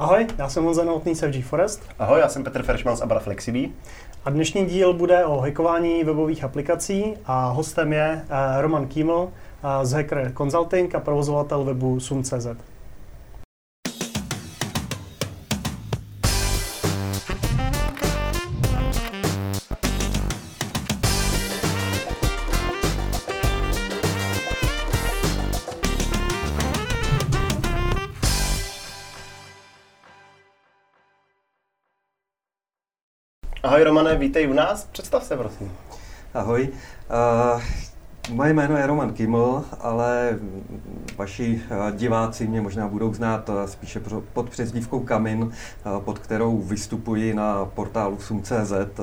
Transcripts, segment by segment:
Ahoj, já jsem Honza Novotný z FG Forest. Ahoj, já jsem Petr Feršman z Abra Flexibí. A dnešní díl bude o hackování webových aplikací a hostem je eh, Roman Kýml eh, z Hacker Consulting a provozovatel webu Sum.cz. Ahoj Romane, vítej u nás, představ se prosím. Ahoj, uh, moje jméno je Roman Kiml, ale vaši uh, diváci mě možná budou znát uh, spíše pod přezdívkou Kamin, pod kterou vystupuji na portálu sum.cz,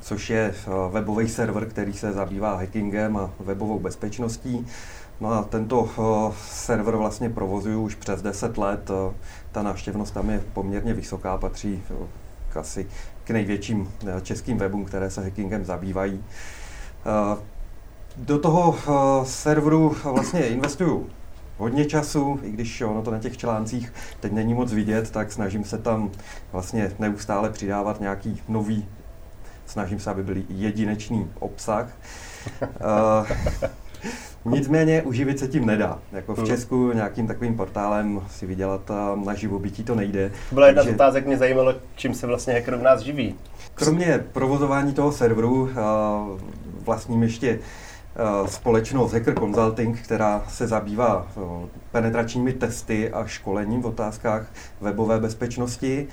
což je webový server, který se zabývá hackingem a webovou bezpečností. No a tento server vlastně provozuju už přes 10 let. Ta návštěvnost tam je poměrně vysoká, patří uh, asi k největším eh, českým webům, které se hackingem zabývají. Eh, do toho eh, serveru vlastně investuju hodně času, i když ono to na těch článcích teď není moc vidět, tak snažím se tam vlastně neustále přidávat nějaký nový, snažím se, aby byl jedinečný obsah. Nicméně uživit se tím nedá. Jako v hmm. Česku nějakým takovým portálem si vydělat na živobytí to nejde. Byla jedna z otázek, mě zajímalo, čím se vlastně hacker u nás živí. Kromě provozování toho serveru vlastním ještě společnost Hacker Consulting, která se zabývá penetračními testy a školením v otázkách webové bezpečnosti.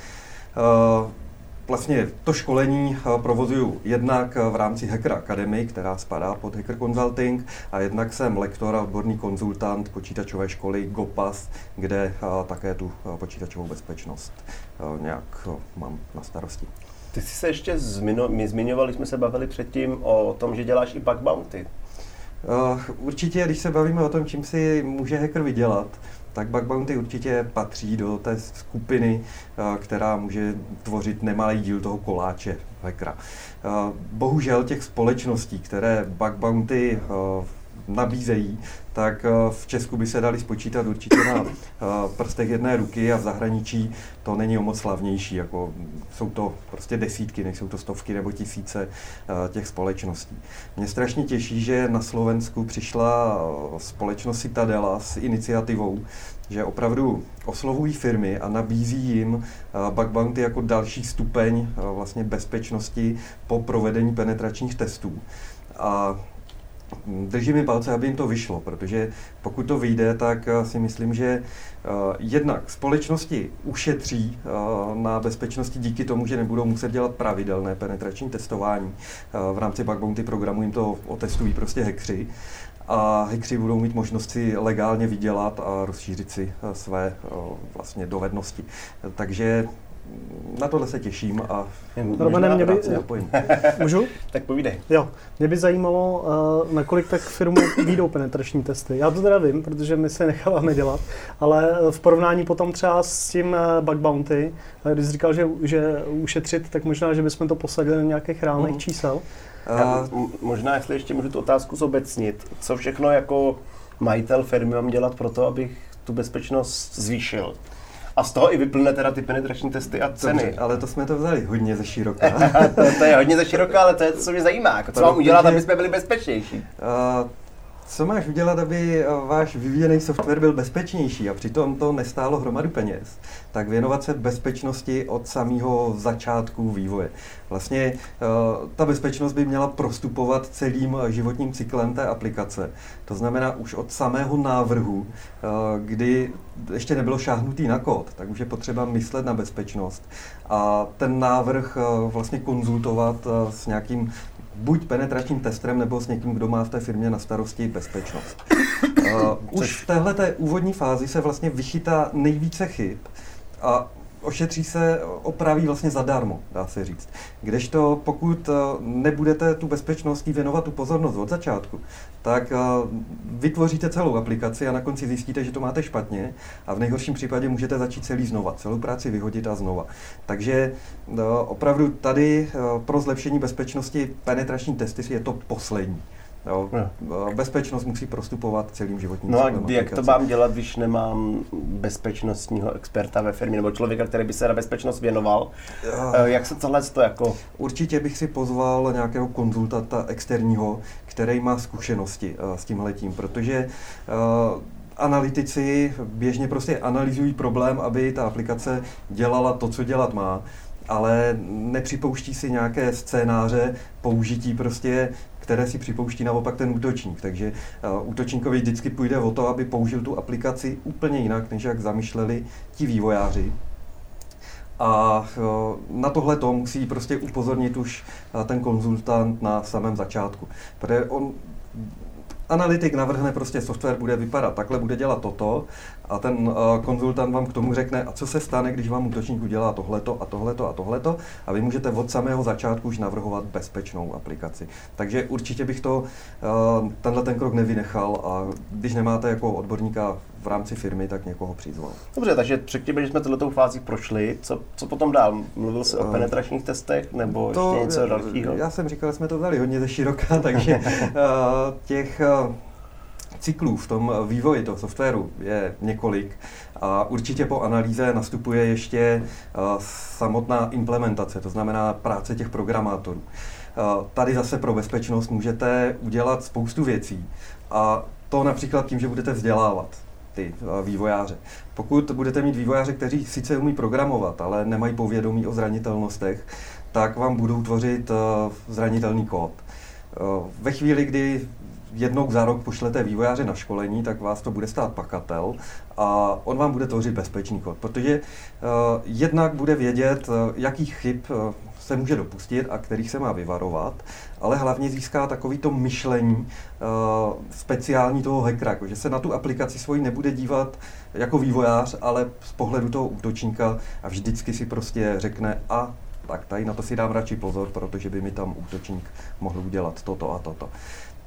Vlastně to školení eh, provozuju jednak v rámci Hacker Academy, která spadá pod Hacker Consulting, a jednak jsem lektor a odborný konzultant počítačové školy GOPAS, kde eh, také tu eh, počítačovou bezpečnost nějak mám na starosti. Ty jsi se ještě zmiňoval, my zmiňovali, jsme se bavili předtím o tom, že děláš i bug bounty. Určitě, když se bavíme o tom, čím si může hacker vydělat, tak bug bounty určitě patří do té skupiny, eh, která může tvořit nemalý díl toho koláče hackera. Eh, bohužel těch společností, které bug bounty eh, nabízejí, tak eh, v Česku by se dali spočítat určitě na eh, prstech jedné ruky a v zahraničí to není o moc slavnější. Jako jsou to prostě desítky, nejsou to stovky nebo tisíce eh, těch společností. Mě strašně těší, že na Slovensku přišla společnost Citadela s iniciativou, že opravdu oslovují firmy a nabízí jim bug bounty jako další stupeň vlastně bezpečnosti po provedení penetračních testů. A držím mi palce, aby jim to vyšlo, protože pokud to vyjde, tak eh, si myslím, že eh, jednak společnosti ušetří eh, na bezpečnosti díky tomu, že nebudou muset dělat pravidelné penetrační testování. V rámci bug bounty programu jim to otestují prostě hackři a hackři budou mít možnost si legálně vydělat a rozšířit si své vlastně dovednosti. Takže na tohle se těším a Romane, mě by, Můžu? tak povídej. Jo, mě by zajímalo, uh, nakolik tak firmu výjdou penetrační testy. Já to teda vím, protože my se necháváme dělat, ale v porovnání potom třeba s tím eh, bug bounty, eh, když jsi říkal, že, že ušetřit, tak možná, že bychom to posadili na nějakých reálných mm. čísel. Já, možná, jestli ještě můžu tu otázku zobecnit, co všechno jako majitel firmy mám dělat pro to, abych tu bezpečnost zvýšil? A z toho i vyplne teda ty penetrační testy a ceny. Dobře, ale to jsme to vzali hodně ze široka. to, to, je hodně ze široka, ale to je to, co mě zajímá. Jako, co mám udělat, aby jsme byli bezpečnější? Uh, co máš udělat, aby váš vyvíjený software byl bezpečnější a přitom to nestálo hromadu peněz, tak věnovat se bezpečnosti od samého začátku vývoje. Vlastně uh, ta bezpečnost by měla prostupovat celým životním cyklem té aplikace. To znamená už od samého návrhu, kdy ještě nebylo šáhnutý na kód, tak už je potřeba myslet na bezpečnost a ten návrh vlastně konzultovat s nějakým buď penetračním testrem nebo s někým, kdo má v té firmě na starosti bezpečnost. Uh, už v téhle té úvodní fázi se vlastně vychytá nejvíce chyb a ošetří se, opraví vlastně zadarmo, dá se říct. Kdežto pokud eh, nebudete tu bezpečností věnovat tu pozornost od začátku, tak eh, vytvoříte celou aplikaci a na konci zjistíte, že to máte špatně a v nejhorším případě můžete začít celý znova, celou práci vyhodit a znova. Takže eh, opravdu tady pro zlepšení bezpečnosti penetrační testy je to poslední. Jo. Bezpečnost musí prostupovat celým životním No a kdy, jak to mám dělat, když nemám bezpečnostního experta ve firmě nebo člověka, který by se na bezpečnost věnoval? Uh, jak se tohle to jako... Určitě bych si pozval nějakého konzultanta externího, který má zkušenosti uh, s tímhletím, protože uh, analytici běžně prostě analyzují problém, aby ta aplikace dělala to, co dělat má, ale nepřipouští si nějaké scénáře použití prostě které si připouští naopak ten útočník. Takže uh, útočníkovi vždycky půjde o to, aby použil tu aplikaci úplně jinak, než jak zamýšleli ti vývojáři. A uh, na tohle to musí prostě upozornit už uh, ten konzultant na samém začátku. Protože on analytik navrhne prostě software bude vypadat, takhle bude dělat toto a ten uh, konzultant vám k tomu řekne, a co se stane, když vám útočník udělá tohleto a tohleto a tohleto a vy můžete od samého začátku už navrhovat bezpečnou aplikaci. Takže určitě bych to, uh, tenhle ten krok nevynechal a když nemáte jako odborníka v rámci firmy, tak někoho přizval. Dobře, takže předtím, když jsme tohletou fázi prošli, co, co potom dál? Mluvil jsi o eh, penetračních testech nebo to, ještě něco dalšího? Já jsem říkal, že jsme to vzali hodně ze široka, takže těch cyklů v tom vývoji toho softwaru je několik a určitě po analýze nastupuje ještě eh, samotná implementace, to znamená práce těch programátorů. Eh, tady zase pro bezpečnost můžete udělat spoustu věcí a to například tím, že budete vzdělávat ty eh, vývojáře. Pokud budete mít vývojáře, kteří sice umí programovat, ale nemají povědomí o zranitelnostech, tak vám budou tvořit zranitelný kód. Ve chvíli, kdy jednou za rok pošlete vývojáře na školení, tak vás to bude stát pakatel a on vám bude tvořit bezpečný kód, protože jednak bude vědět, uh, jakých chyb se může dopustit a kterých se má vyvarovat, ale hlavně získá takovýto myšlení uh, speciální toho hackera, jako že se na tu aplikaci svoji nebude dívat jako vývojář, ale z pohledu toho útočníka a vždycky si prostě řekne a tak tady na to si dám radši pozor, protože by mi tam útočník mohl udělat toto a toto.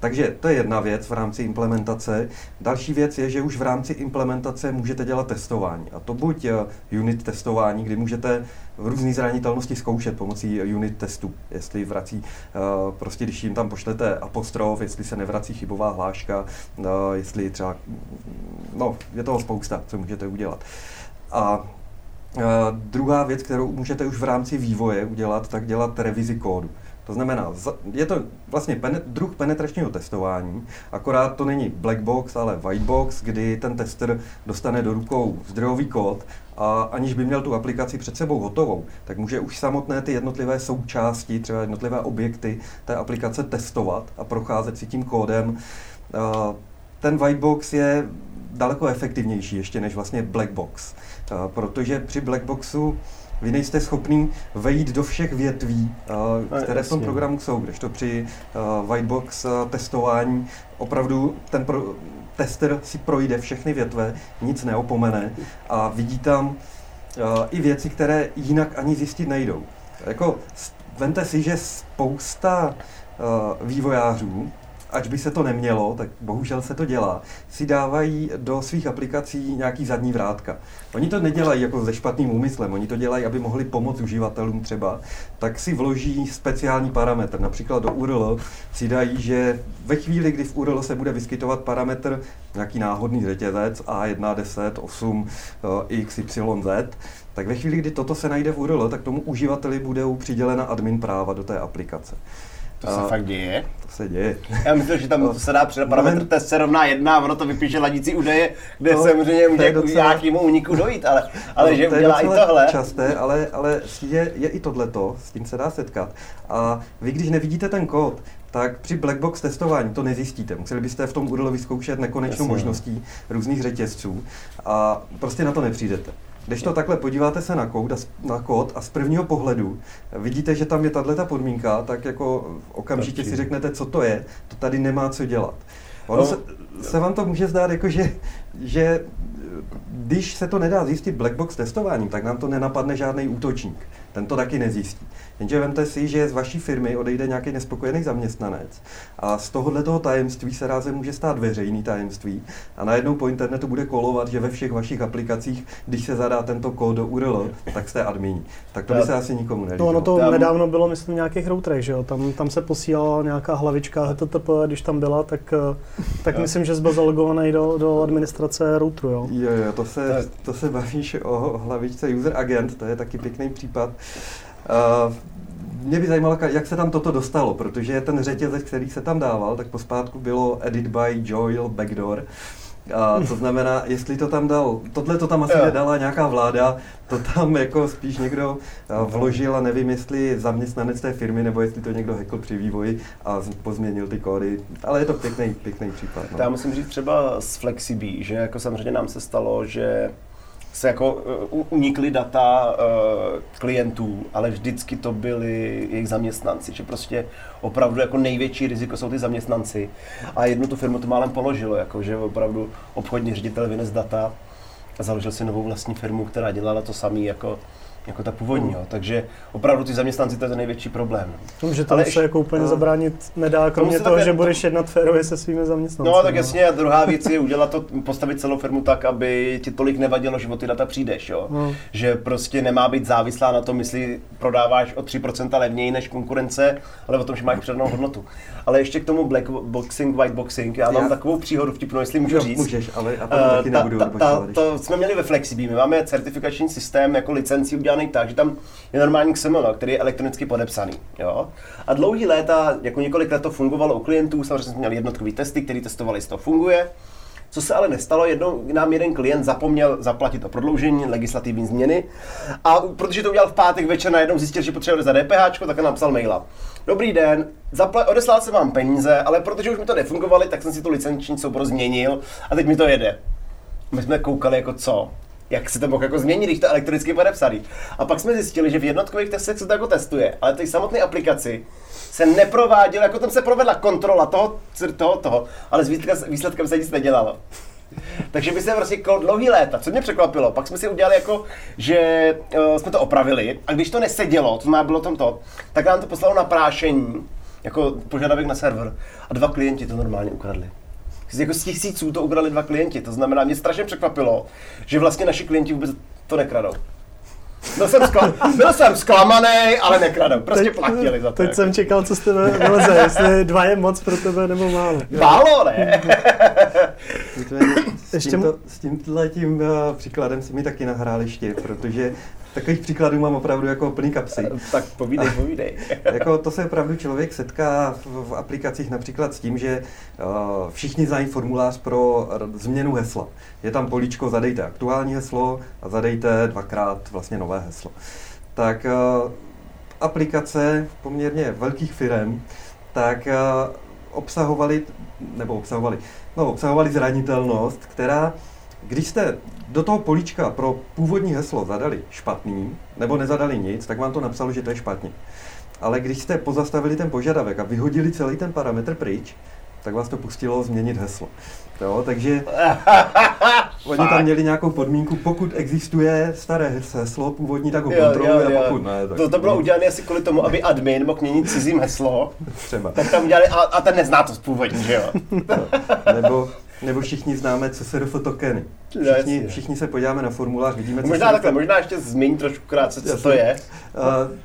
Takže to je jedna věc v rámci implementace. Další věc je, že už v rámci implementace můžete dělat testování. A to buď eh, unit testování, kdy můžete různé zranitelnosti zkoušet pomocí unit testu, jestli vrací, eh, prostě když jim tam pošlete apostrof, jestli se nevrací chybová hláška, eh, jestli třeba, no, je toho spousta, co můžete udělat. A druhá věc, kterou můžete už v rámci vývoje udělat, tak dělat revizi kódu. To znamená, je to vlastně druh penetračního testování, akorát to není black box, ale white box, kdy ten tester dostane do rukou zdrojový kód a aniž by měl tu aplikaci před sebou hotovou, tak může už samotné ty jednotlivé součásti, třeba jednotlivé objekty té aplikace testovat a procházet si tím kódem. Ten white box je daleko efektivnější ještě než vlastně black box, protože při black boxu vy nejste schopný vejít do všech větví, uh, které v tom programu jsou, kdežto při uh, whitebox uh, testování opravdu ten pro, tester si projde všechny větve, nic neopomene a vidí tam i věci, které jinak ani zjistit nejdou. Jako, vente si, že spousta vývojářů ač by se to nemělo, tak bohužel se to dělá, si dávají do svých aplikací nějaký zadní vrátka. Oni to nedělají jako se špatným úmyslem, oni to dělají, aby mohli pomoct uživatelům třeba, tak si vloží speciální parametr. Například do URL si dají, že ve chvíli, kdy v URL se bude vyskytovat parametr nějaký náhodný řetězec A1, 10, 8, X, Y, Z, tak ve chvíli, kdy toto se najde v URL, tak tomu uživateli bude přidělena admin práva do té aplikace. To se a, fakt děje? To se děje. Já myslím, že tam to se dá přidat parametr test se rovná jedna a ono to vypíše ladící údaje, kde to, samozřejmě může k nějakému úniku dojít, ale, ale no, že to udělá i tohle. časté, ale, ale je, je i tohleto, s tím se dá setkat. A vy, když nevidíte ten kód, tak při blackbox testování to nezjistíte. Museli byste v tom URL vyzkoušet nekonečnou Jasně. možností různých řetězců a prostě na to nepřijdete. Když to takhle podíváte se na kód, a, na kód a z prvního pohledu vidíte, že tam je tato podmínka, tak jako okamžitě si řeknete, co to je, to tady nemá co dělat. Ono no, se, se vám to může zdát jako, že, že když se to nedá zjistit blackbox testováním, tak nám to nenapadne žádný útočník. ten to taky nezjistí. Jenže vemte si, že z vaší firmy odejde nějaký nespokojený zaměstnanec a z tohohle toho tajemství se rázem může stát veřejný tajemství a najednou po internetu bude kolovat, že ve všech vašich aplikacích, když se zadá tento kód do URL, tak jste admini. Tak to by se asi nikomu nelíbilo. No ono to Tam- nedávno bylo, myslím, v nějakých routerech, že jo? Tam, tam se posílala nějaká hlavička HTTP, když tam byla, tak, eh, tak myslím, že byl zalogovaný do, do administrace routeru, jo? Jo, jo, to se, to se bavíš o hlavičce user agent, to je taky pěkný případ. Uh, mě by zajímalo, jak se tam toto dostalo, protože ten řetězec, který se tam dával, tak pospátku bylo edit by Joel Backdoor. A to znamená, jestli to tam dal, tohle to tam asi nedala nějaká vláda, to tam jako spíš někdo a, vložil a nevím, jestli zaměstnanec té firmy, nebo jestli to někdo hackl při vývoji a pozměnil ty kódy, ale je to pěkný, pěkný případ. Já No. musím říct třeba z Flexibí, že jako samozřejmě nám se stalo, že se jako uh, unikly data uh, klientů, ale vždycky to byli jejich zaměstnanci, že prostě opravdu jako největší riziko jsou ty zaměstnanci. A jednu tu firmu to málem položilo, jako že opravdu obchodní ředitel vynes data a založil si novou vlastní firmu, která dělala to samé jako, jako ta původní. jo. Takže opravdu ty zaměstnanci to je ten největší problém. Tom, že to Ale se jako úplně no. zabránit nedá, kromě toho, také- že budeš jednat férově se svými zaměstnanci. No tak jasně, a druhá věc je udělat to, postavit celou firmu tak, aby ti tolik nevadilo, že o ty data přijdeš, jo. No. Že prostě nemá být závislá na tom, jestli prodáváš o 3% levněji než konkurence, ale o tom, že máš přidanou hodnotu. Ale ještě k tomu black boxing, white boxing, já mám Já- takovou příhodu vtipnou, jestli můžu Jo, říct. Můžeš, ale a potom Eh, taky ta, nebudu ta, ta, to jsme měli ve Flexibí, my máme certifikační systém jako licencí udělaný tak, že tam je normální XML, který je elektronicky podepsaný. Jo? A dlouhý léta, jako několik let to fungovalo u klientů, samozřejmě jsme měli jednotkový testy, který testovali, jestli to funguje. Co se ale nestalo, jednou nám jeden klient zapomněl zaplatit o prodloužení legislativní změny a protože to udělal v pátek večer, najednou zjistil, že potřebuje za DPH, tak nám napsal maila. Dobrý den, zapla- odeslal jsem vám peníze, ale protože už mi to nefungovalo, tak jsem si tu licenční soubor změnil a teď mi to jede. My jsme koukali jako co? Jak se to mohl jako změnit, když to elektronicky podepsaný. A pak jsme zjistili, že v jednotkových testech se to jako testuje, ale té samotné aplikaci se neprováděl, jako tam se provedla kontrola toho, toho, toho, ale s výsledkem, se nic nedělalo. Takže my jsme prostě jako dlouhý léta, co mě překvapilo, pak jsme si udělali jako, že uh, jsme to opravili a když to nesedělo, to znamená bylo tam to, tak nám to poslalo na prášení, jako požadavek na server a dva klienti to normálně ukradli. Z jako z tisíců to ukradli dva klienti, to znamená, mě strašně překvapilo, že vlastně naši klienti vůbec to nekradou. Byl jsem, skla- byl jsem zklamaný, ale nekradou. Prostě platili za to. Teď jako. jsem čekal, co z tebe vyleze, jestli dva je moc pro tebe nebo málo. Málo, ne? S, tímto, s tímhle tím uh, příkladem si mi taky nahráli štěv, protože takových příkladů mám opravdu jako plný kapsy. tak povídej, povídej. jako to se opravdu člověk setká v, v aplikacích například s tím, že uh, všichni znají formulář pro změnu hesla. Je tam políčko, zadejte aktuální heslo a zadejte dvakrát vlastně nové heslo. Tak uh, aplikace poměrně velkých firm, tak uh, obsahovali, nebo obsahovali, no obsahovali zranitelnost, která když jste do toho políčka pro původní heslo zadali špatný, nebo nezadali nic, tak vám to napsalo, že to je špatně. Ale když jste pozastavili ten požadavek a vyhodili celý ten parametr pryč, tak vás to pustilo změnit heslo. Jo, takže oni tam měli nějakou podmínku, pokud existuje staré heslo původní, tak ho jo. a pokud ne, tak To, to bylo udělané asi kvůli tomu, aby admin mohl měnit cizím heslo, třeba. tak tam udělali, a, a ten nezná to původní, že jo? Nebo, nebo všichni známe CSRF tokeny. No, Všichni, jasně. všichni se podíváme na formulář, vidíme, co Možná takhle, možná ještě změň trošku krátce, co to je. Uh,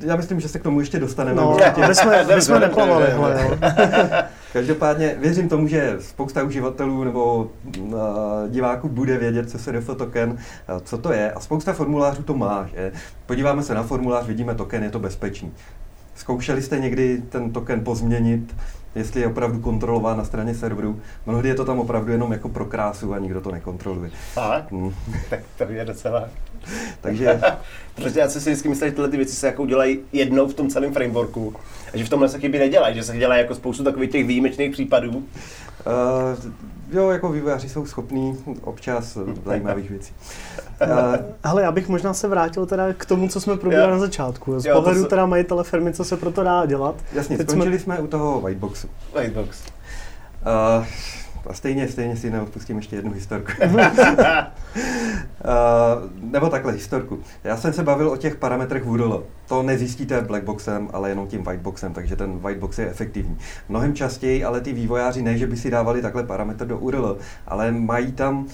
já myslím, že se k tomu ještě dostaneme. No, určitě. aby jsme, aby jsme neplavali. Každopádně věřím tomu, že spousta uživatelů nebo uh, diváků bude vědět, co se RF token, uh, co to je a spousta formulářů to má. Že? Podíváme se na formulář, vidíme token, je to bezpečný. Zkoušeli jste někdy ten token pozměnit, jestli je opravdu kontrolován na straně serveru? Mnohdy je to tam opravdu jenom jako pro krásu a nikdo to nekontroluje. Fakt? Hmm. Tak to je docela... Takže Protože já si vždycky myslím, že tyhle ty věci se jako udělají jednou v tom celém frameworku. A že v tomhle se chyby nedělají, že se dělají jako spoustu takových těch výjimečných případů. uh, jo, jako vývojáři jsou schopní občas zajímavých věcí. Uh, Hele, já bych možná se vrátil teda k tomu, co jsme probírali na začátku. Z Jo, pohledu teda majitele firmy, co se pro to dá dělat. jasně, Teď skončili jsme u toho whiteboxu. Whitebox. Uh, a stejně, stejně si neodpustím ještě jednu historku. Uh, nebo takhle, historku. Já jsem se bavil o těch parametrech URL. To nezjistíte blackboxem, ale jenom tím whiteboxem, takže ten whitebox je efektivní. Mnohem častěji, ale ty vývojáři ne, že by si dávali takhle parametr do URL, ale mají tam uh,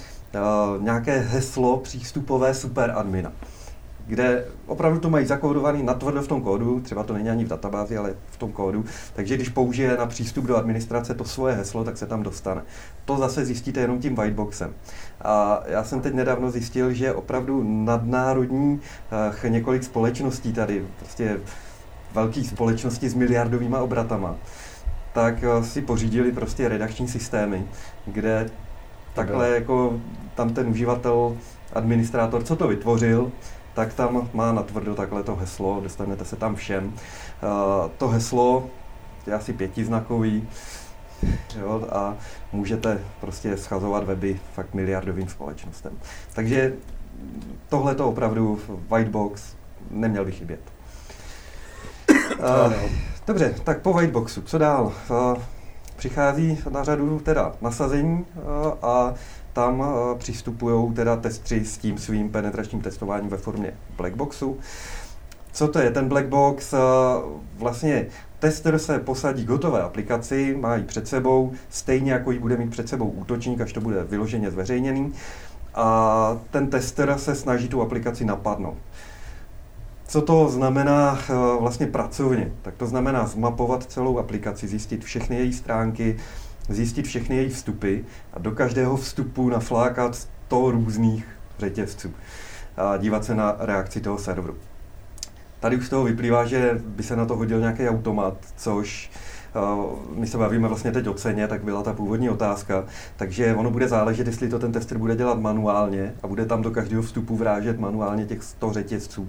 nějaké heslo přístupové superadmina kde opravdu to mají zakódovaný natvrdo v tom kódu, třeba to není ani v databázi, ale v tom kódu, takže když použije na přístup do administrace to svoje heslo, tak se tam dostane. To zase zjistíte jenom tím whiteboxem. A já jsem teď nedávno zjistil, že opravdu nadnárodní uh, několik společností tady, prostě velkých společností s miliardovými obratama, tak uh, si pořídili prostě redakční systémy, kde takhle jako tam ten uživatel, administrátor, co to vytvořil, tak tam má natvrdo takhle to heslo, dostanete se tam všem. Uh, to heslo je asi pětiznakový jo, a můžete prostě schazovat weby fakt miliardovým společnostem. Takže tohle to opravdu Whitebox neměl by chybět. Uh, dobře, tak po Whiteboxu, co dál? Uh, přichází na řadu teda nasazení uh, a tam uh, přistupují teda testři s tím svým penetračním testováním ve formě blackboxu. Co to je ten blackbox? Uh, vlastně tester se posadí gotové aplikaci, má ji před sebou, stejně jako ji bude mít před sebou útočník, až to bude vyloženě zveřejněný. A ten tester se snaží tu aplikaci napadnout. Co to znamená vlastně pracovně? Tak to znamená zmapovat celou aplikaci, zjistit všechny její stránky, zjistit všechny její vstupy a do každého vstupu naflákat 100 různých řetězců a dívat se na reakci toho serveru. Tady už z toho vyplývá, že by se na to hodil nějaký automat, což uh, my se bavíme vlastně teď o ceně, tak byla ta původní otázka. Takže ono bude záležet, jestli to ten tester bude dělat manuálně a bude tam do každého vstupu vrážet manuálně těch 100 řetězců, uh,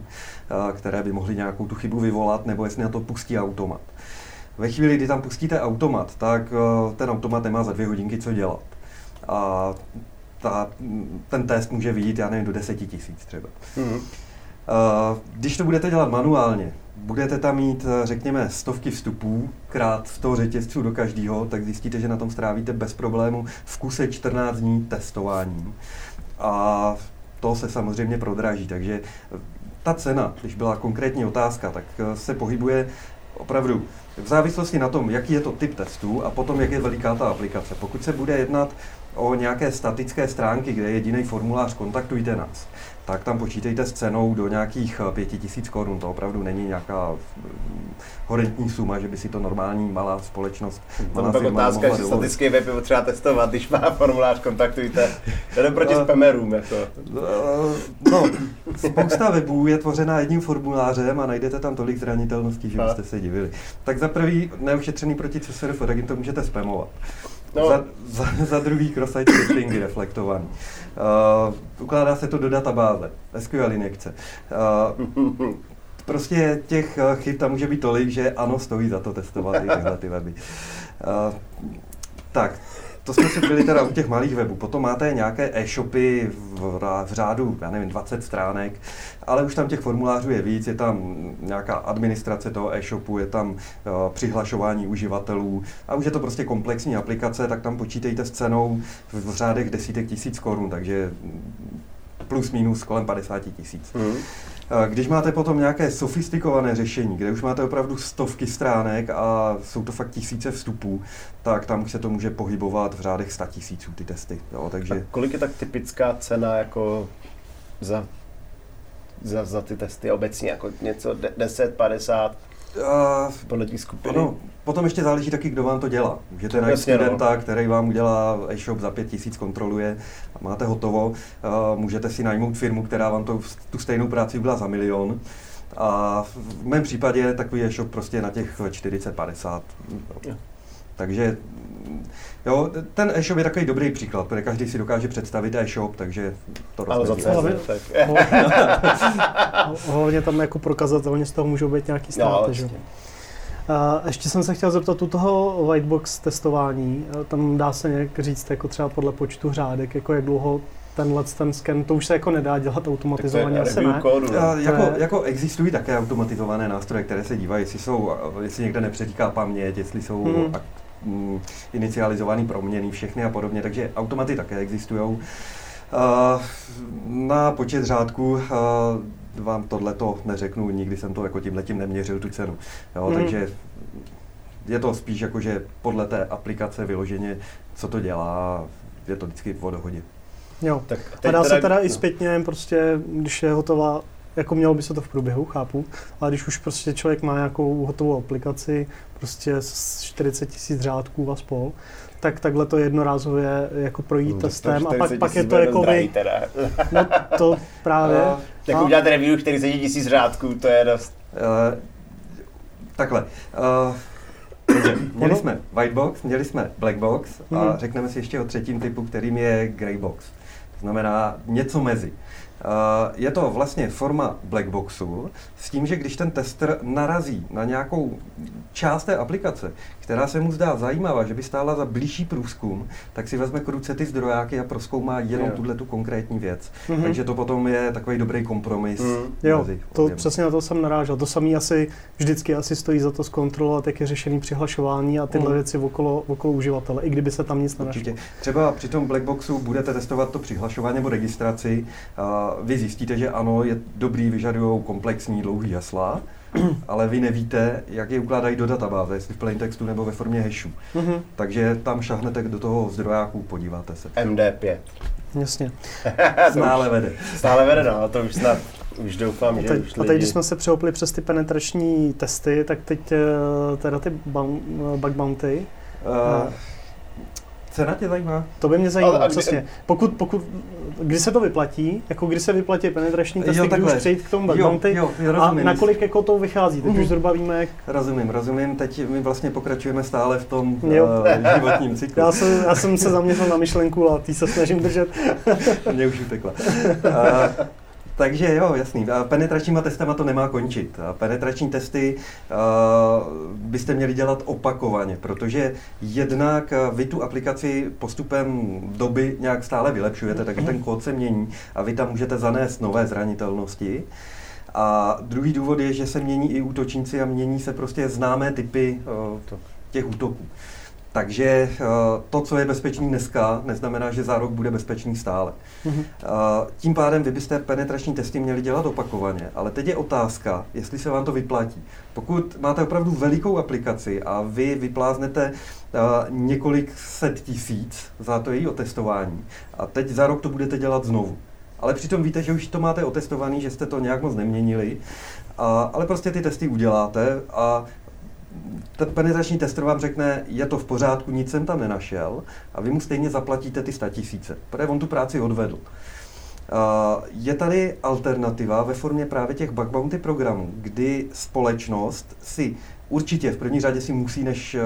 které by mohly nějakou tu chybu vyvolat, nebo jestli na to pustí automat. Ve chvíli, kdy tam pustíte automat, tak eh, ten automat nemá za dvě hodinky co dělat. A ta, ten test může vyjít, já nevím, do deseti tisíc třeba. Mm-hmm. Když to budete dělat manuálně, budete tam mít, eh, řekněme, stovky vstupů, krát 100 řetězců do každého, tak zjistíte, že na tom strávíte bez problému v kuse 14 dní testováním. A to se samozřejmě prodraží, takže ta cena, když byla konkrétní otázka, tak se pohybuje opravdu v závislosti na tom, jaký je to typ testů a potom, jak je veliká ta aplikace. Pokud se bude jednat o nějaké statické stránky, kde je jediný formulář, kontaktujte nás tak tam počítejte s cenou do nějakých 5000 eh, korun. To opravdu není nějaká mm, horentní suma, že by si to normální malá společnost. Malá no, firma otázka, že statický web je potřeba testovat, když má formulář, kontaktujte. Jde proti no, spamerům. Jako. Eh, no, spousta webů je tvořena jedním formulářem a najdete tam tolik zranitelností, že byste se divili. Tak za prvý, neušetřený proti CSRF, tak jim to můžete spamovat. No. Za, za, za druhý cross-site reflektovaný. Uh, ukládá se to do databáze, SQL injekce. Uh, prostě těch uh, chyb tam může být tolik, že ano, stojí za to testovat i tyhle ty weby. Uh, tak, to jsme si byli teda u těch malých webů. Potom máte nějaké e-shopy v, v řádu, já nevím, 20 stránek, ale už tam těch formulářů je víc, je tam nějaká administrace toho e-shopu, je tam uh, přihlašování uživatelů a už je to prostě komplexní aplikace, tak tam počítejte s cenou v, v řádech desítek tisíc korun, takže plus minus kolem 50 tisíc. Mm. Když máte potom nějaké sofistikované řešení, kde už máte opravdu stovky stránek a jsou to fakt tisíce vstupů, tak tam se to může pohybovat v řádech 100 tisíců ty testy. Jo, takže... A kolik je tak typická cena jako za, za, za ty testy obecně? Jako něco 10, 50? Uh, podle těch skupiny? Ano, potom ještě záleží taky, kdo vám to dělá. Můžete najít no. studenta, no. který vám udělá e-shop za pět tisíc, kontroluje a máte hotovo. Uh, můžete si najmout firmu, která vám to, tu stejnou práci udělá za milion. A v mém případě takový e-shop prostě na těch 40-50. Takže Jo, ten e-shop je takový dobrý příklad, protože každý si dokáže představit e-shop, takže to Ale za hlavně, hlavně tam jako prokazatelně z toho můžou být nějaký ztráty. No, že? A ještě jsem se chtěl zeptat u toho whitebox testování, tam dá se nějak říct jako třeba podle počtu řádek, jako jak dlouho tenhle ten scan, to už se jako nedá dělat automatizovaně, asi ne. Kódu, ne? Jako, jako existují také automatizované nástroje, které se dívají, jestli jsou, jestli někde nepřetíká paměť, jestli jsou hmm mm, inicializované proměny, všechny a podobně, takže automaty také existují. Na počet řádků vám tohle to neřeknu, nikdy jsem to jako tím letím neměřil tu cenu. Jo, mm. Takže je to spíš jako, že podle té aplikace vyloženě, co to dělá, je to vždycky o dohodě. Jo, tak a dá teda, se teda no. i zpětně, prostě, když je hotová, jako mělo by se to v průběhu, chápu, ale když už prostě člověk má nějakou hotovou aplikaci, prostě s 40 tisíc řádků a spol, tak takhle to jednorázově jako projít no, testem a pak, pak je to jako vy... no to právě. No, tak a... udělat review 40 tisíc řádků, to je dost. Uh, takhle. Uh, měli jsme white box, měli jsme black box a mm-hmm. řekneme si ještě o třetím typu, kterým je grey box. To znamená něco mezi. Eh, je to vlastně forma blackboxu s tím, že když ten tester narazí na nějakou část té aplikace, která se mu zdá zajímavá, že by stála za blížší průzkum, tak si vezme k ruce ty zdrojáky a proskoumá jenom tuhle tu konkrétní věc. Mm-hmm. Takže to potom je takový dobrý kompromis. Mm. Jo, to přesně na to jsem narážel. To samý asi vždycky asi stojí za to zkontrolovat, jak je řešený přihlašování a tyhle mm. věci okolo, okolo uživatele, i kdyby se tam nic nenašlo. Třeba při tom Blackboxu budete testovat to přihlašování nebo registraci. Vy zjistíte, že ano, je dobrý, vyžadují komplexní dlouhý hasla, ale vy nevíte, jak je ukládají do databáze, jestli v plain textu nebo ve formě hashu. Mm-hmm. Takže tam šahnete do toho zdrojáku, podíváte se. MD5. Jasně. Stále vede. Stále vede, no, to už snad už doufám, a teď, že už A teď, když jsme se přeopli přes ty penetrační testy, tak teď eh, teda ty bug bounty, uh, Cena tě zajímá? To by mě zajímalo, ale, přesně. Pokud, pokud, kdy se to vyplatí, jako kdy se vyplatí penetrační testy, jo, kdy už přejít k tomu backbounty a nakolik jako to vychází, teď mm. už mhm. zhruba víme, jak... Rozumím, rozumím, teď my vlastně pokračujeme stále v tom jo. Uh, životním cyklu. Já jsem, já jsem se zaměřil na myšlenku a tý se snažím držet. Mě už utekla. Uh, takže jo, jasný. A penetračníma testama to nemá končit. A penetrační testy uh, byste měli dělat opakovaně, protože jednak vy tu aplikaci postupem doby nějak stále vylepšujete, takže ten kód se mění a vy tam můžete zanést nové zranitelnosti. A druhý důvod je, že se mění i útočníci a mění se prostě známé typy uh, těch útoků. Takže eh, to, co je bezpečný dneska, neznamená, že za rok bude bezpečný stále. Mm-hmm. Tím pádem vy byste penetrační testy měli dělat opakovaně, ale teď je otázka, jestli se vám to vyplatí. Pokud máte opravdu velikou aplikaci a vy vypláznete eh, několik set tisíc za to její otestování a teď za rok to budete dělat znovu. Ale přitom víte, že už to máte otestovaný, že jste to nějak moc neměnili, a, ale prostě ty testy uděláte a ten penetrační tester vám řekne, je to v pořádku, nic jsem tam nenašel a vy mu stejně zaplatíte ty tisíce, protože on tu práci odvedl. Je tady alternativa ve formě právě těch bug bounty programů, kdy společnost si určitě v první řadě si musí, než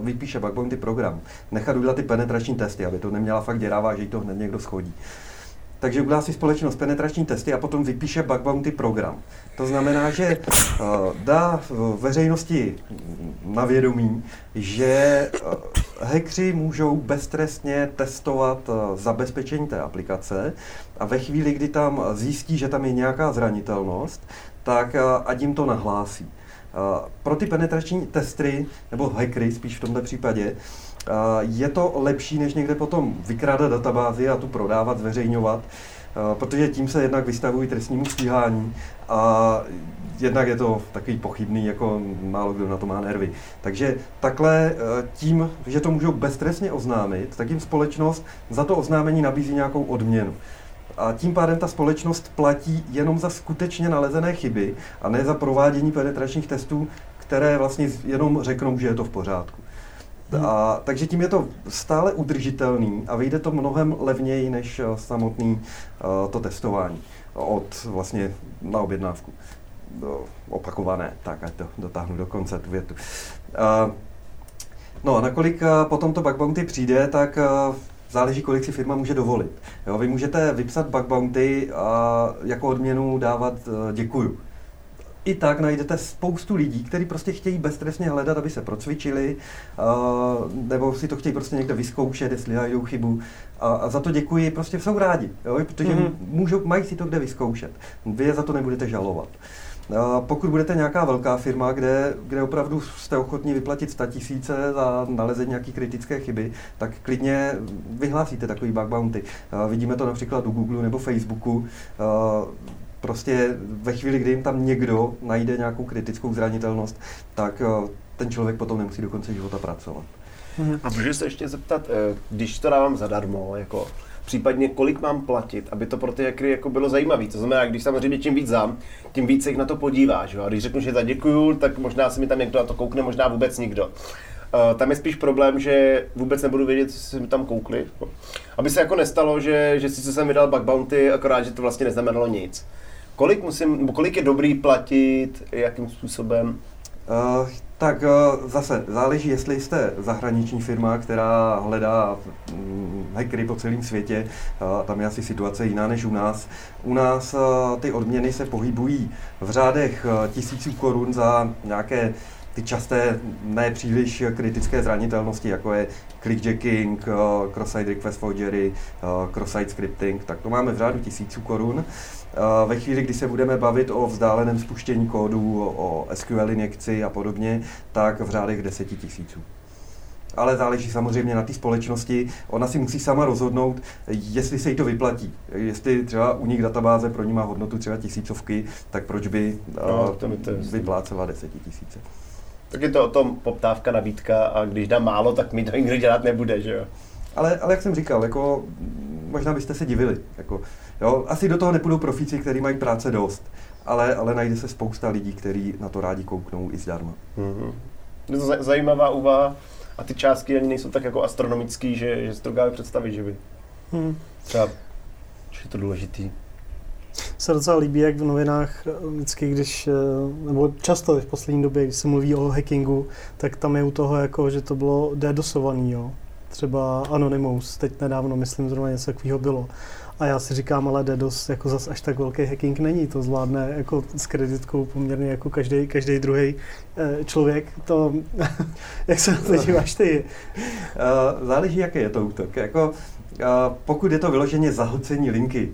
vypíše bug bounty program, nechat udělat ty penetrační testy, aby to neměla fakt děravá, že jí to hned někdo schodí. Takže udělá si společnost penetrační testy a potom vypíše bug bounty program. To znamená, že uh, dá veřejnosti na vědomí, že hackři můžou beztrestně testovat zabezpečení té aplikace a ve chvíli, kdy tam zjistí, že tam je nějaká zranitelnost, tak ať jim to nahlásí. Pro ty penetrační testry, nebo hackery spíš v tomto případě, je to lepší, než někde potom vykrádat databázy a tu prodávat, zveřejňovat, protože tím se jednak vystavují trestnímu stíhání a jednak je to takový pochybný, jako málo kdo na to má nervy. Takže takhle e, tím, že to můžou beztrestně oznámit, tak jim společnost za to oznámení nabízí nějakou odměnu. A tím pádem ta společnost platí jenom za skutečně nalezené chyby a ne za provádění penetračních testů, které vlastně jenom řeknou, že je to v pořádku. A, takže tím je to stále udržitelný a vyjde to mnohem levněji než eh, samotný uh, to testování od vlastně na objednávku. Do, opakované, tak ať to dotáhnu do konce tu větu. Uh, no a nakolik potom to bug bounty přijde, tak záleží, kolik si firma může dovolit. Jo, vy můžete vypsat bug bounty a jako odměnu dávat uh, děkuju i tak najdete spoustu lidí, kteří prostě chtějí beztrestně hledat, aby se procvičili, uh, nebo si to chtějí prostě někde vyzkoušet, jestli najdou chybu. A, a za to děkuji, prostě jsou rádi, jo? protože mm-hmm. můžou, mají si to kde vyzkoušet. Vy je za to nebudete žalovat. Pokud budete nějaká velká firma, kde, kde opravdu jste ochotní vyplatit 100 tisíce za nalezení nějaké kritické chyby, tak klidně vyhlásíte takový bug bounty. Vidíme to například u Google nebo Facebooku. Prostě ve chvíli, kdy jim tam někdo najde nějakou kritickou zranitelnost, tak ten člověk potom nemusí do konce života pracovat. A můžu se ještě zeptat, eh, když to dávám zadarmo, jako případně kolik mám platit, aby to pro ty hackery jako bylo zajímavé. To znamená, když samozřejmě čím víc zám, tím víc se jich na to podívá. Že? A když řeknu, že za děkuju, tak možná se mi tam někdo na to koukne, možná vůbec nikdo. Uh, tam je spíš problém, že vůbec nebudu vědět, co se mi tam koukli. Aby se jako nestalo, že, že si jsem vydal bug bounty, akorát, že to vlastně neznamenalo nic. Kolik, musím, kolik je dobrý platit, jakým způsobem? Uh, tak eh, zase záleží, jestli jste zahraniční firma, která hledá mm, hackery po celém světě. Tam je asi situace jiná než u nás. U nás eh, ty odměny se pohybují v řádech eh, tisíců korun za nějaké ty časté, nepříliš kritické zranitelnosti, jako je clickjacking, cross-site request forgery, cross-site scripting, tak to máme v řádu tisíců korun. Ve chvíli, kdy se budeme bavit o vzdáleném spuštění kódu, o SQL injekci a podobně, tak v řádech deseti tisíců ale záleží samozřejmě na té společnosti. Ona si musí sama rozhodnout, jestli se jí to vyplatí. Jestli třeba u nich databáze pro ní má hodnotu třeba tisícovky, tak proč by no, to to vyplácela desetitisíce. Tak je to o tom poptávka, nabídka a když dá málo, tak mi to nikdo dělat nebude, že jo? Ale, ale jak jsem říkal, jako, možná byste se divili. Jako, jo, asi do toho nepůjdou profíci, kteří mají práce dost, ale, ale najde se spousta lidí, kteří na to rádi kouknou i zdarma. Mm-hmm. Je to zajímavá úvaha a ty částky ani nejsou tak jako astronomický, že, že si to dokáže představit, že by hmm. třeba, že je to důležitý se docela líbí, jak v novinách vždycky, když, nebo často v poslední době, když se mluví o hackingu, tak tam je u toho jako, že to bylo dedosovaný, jo třeba Anonymous, teď nedávno, myslím, zrovna něco takového bylo. A já si říkám, ale DDoS jako zas až tak velký hacking není, to zvládne jako s kreditkou poměrně jako každý, každý druhý eh, člověk. To, jak se na to díváš ty? Uh, záleží, jaký je to útok. Jako, uh, pokud je to vyloženě zahlcení linky,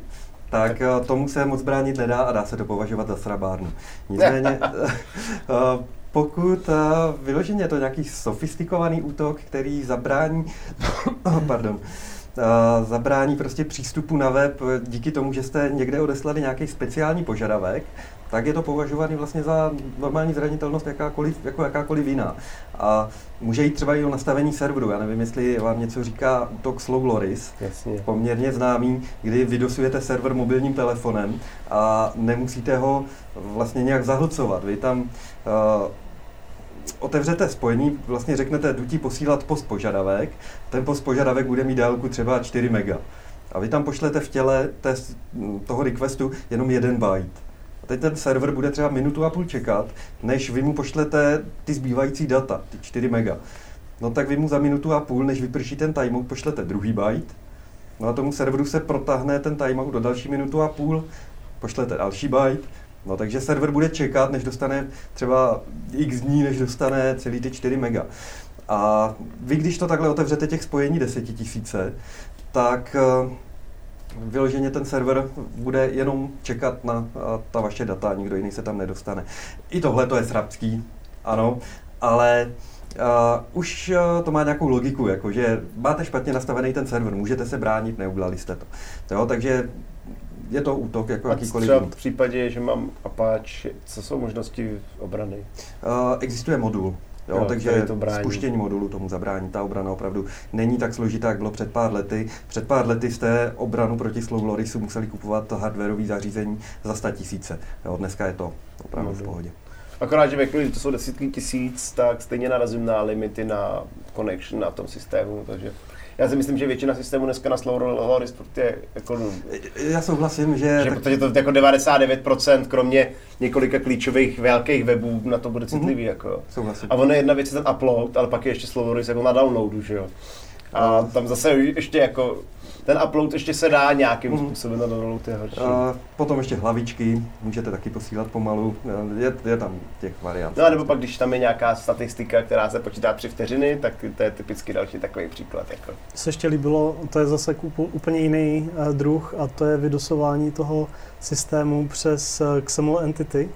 tak tomu se moc bránit nedá a dá se to považovat za srabárnu. Nicméně, pokud uh, vyloženě je to nějaký sofistikovaný útok, který zabrání, pardon, uh, zabrání prostě přístupu na web díky tomu, že jste někde odeslali nějaký speciální požadavek, tak je to považovaný vlastně za normální zranitelnost jakákoliv, jako jakákoliv jiná. A může jít třeba i o nastavení serveru. Já nevím, jestli vám něco říká útok Slow Loris, Jasně. poměrně známý, kdy vydosujete server mobilním telefonem a nemusíte ho vlastně nějak zahlcovat. Vy tam uh, otevřete spojení, vlastně řeknete, jdu ti posílat post požadavek, ten post požadavek bude mít délku třeba 4 mega. A vy tam pošlete v těle té, toho requestu jenom jeden byte. A teď ten server bude třeba minutu a půl čekat, než vy mu pošlete ty zbývající data, ty 4 mega. No tak vy mu za minutu a půl, než vyprší ten timeout, pošlete druhý byte. No a tomu serveru se protáhne ten timeout do další minutu a půl, pošlete další byte, No takže server bude čekat, než dostane třeba x dní, než dostane celý ty 4 mega. A vy, když to takhle otevřete těch spojení 10 tisíce, tak eh, vyloženě ten server bude jenom čekat na eh, ta vaše data, nikdo jiný se tam nedostane. I tohle to je srabský, ano, ale Uh, už uh, to má nějakou logiku, jako že máte špatně nastavený ten server, můžete se bránit, neudělali jste to. Jo, takže je to útok jako A jakýkoliv třeba v případě, že mám Apache, co jsou možnosti obrany? Uh, existuje modul. Jo, jo, takže to spuštění modulu tomu zabrání. Ta obrana opravdu není tak složitá, jak bylo před pár lety. Před pár lety jste obranu proti Slow Lorisu museli kupovat hardwareové zařízení za 100 tisíce. Jo, dneska je to opravdu Modul. v pohodě. Akorát, že ve že to jsou desítky tisíc, tak stejně narazím na limity na connection na tom systému, takže já si myslím, že většina systémů dneska na slow roll je jako... Já souhlasím, že... že tak... Protože to jako 99%, kromě několika klíčových velkých webů, na to bude citlivý. Mm-hmm. Jako. Souhlasím. A ono jedna věc je ten upload, ale pak je ještě slow jako na downloadu, že jo. A tam zase ještě jako ten upload ještě se dá nějakým mm. způsobem na download je horší. A potom ještě hlavičky, můžete taky posílat pomalu, je, je tam těch variant. No a nebo pak, když tam je nějaká statistika, která se počítá tři vteřiny, tak to je typicky další takový příklad. Jako. Se ještě líbilo, to je zase úplně jiný uh, druh a to je vydosování toho systému přes XML entity,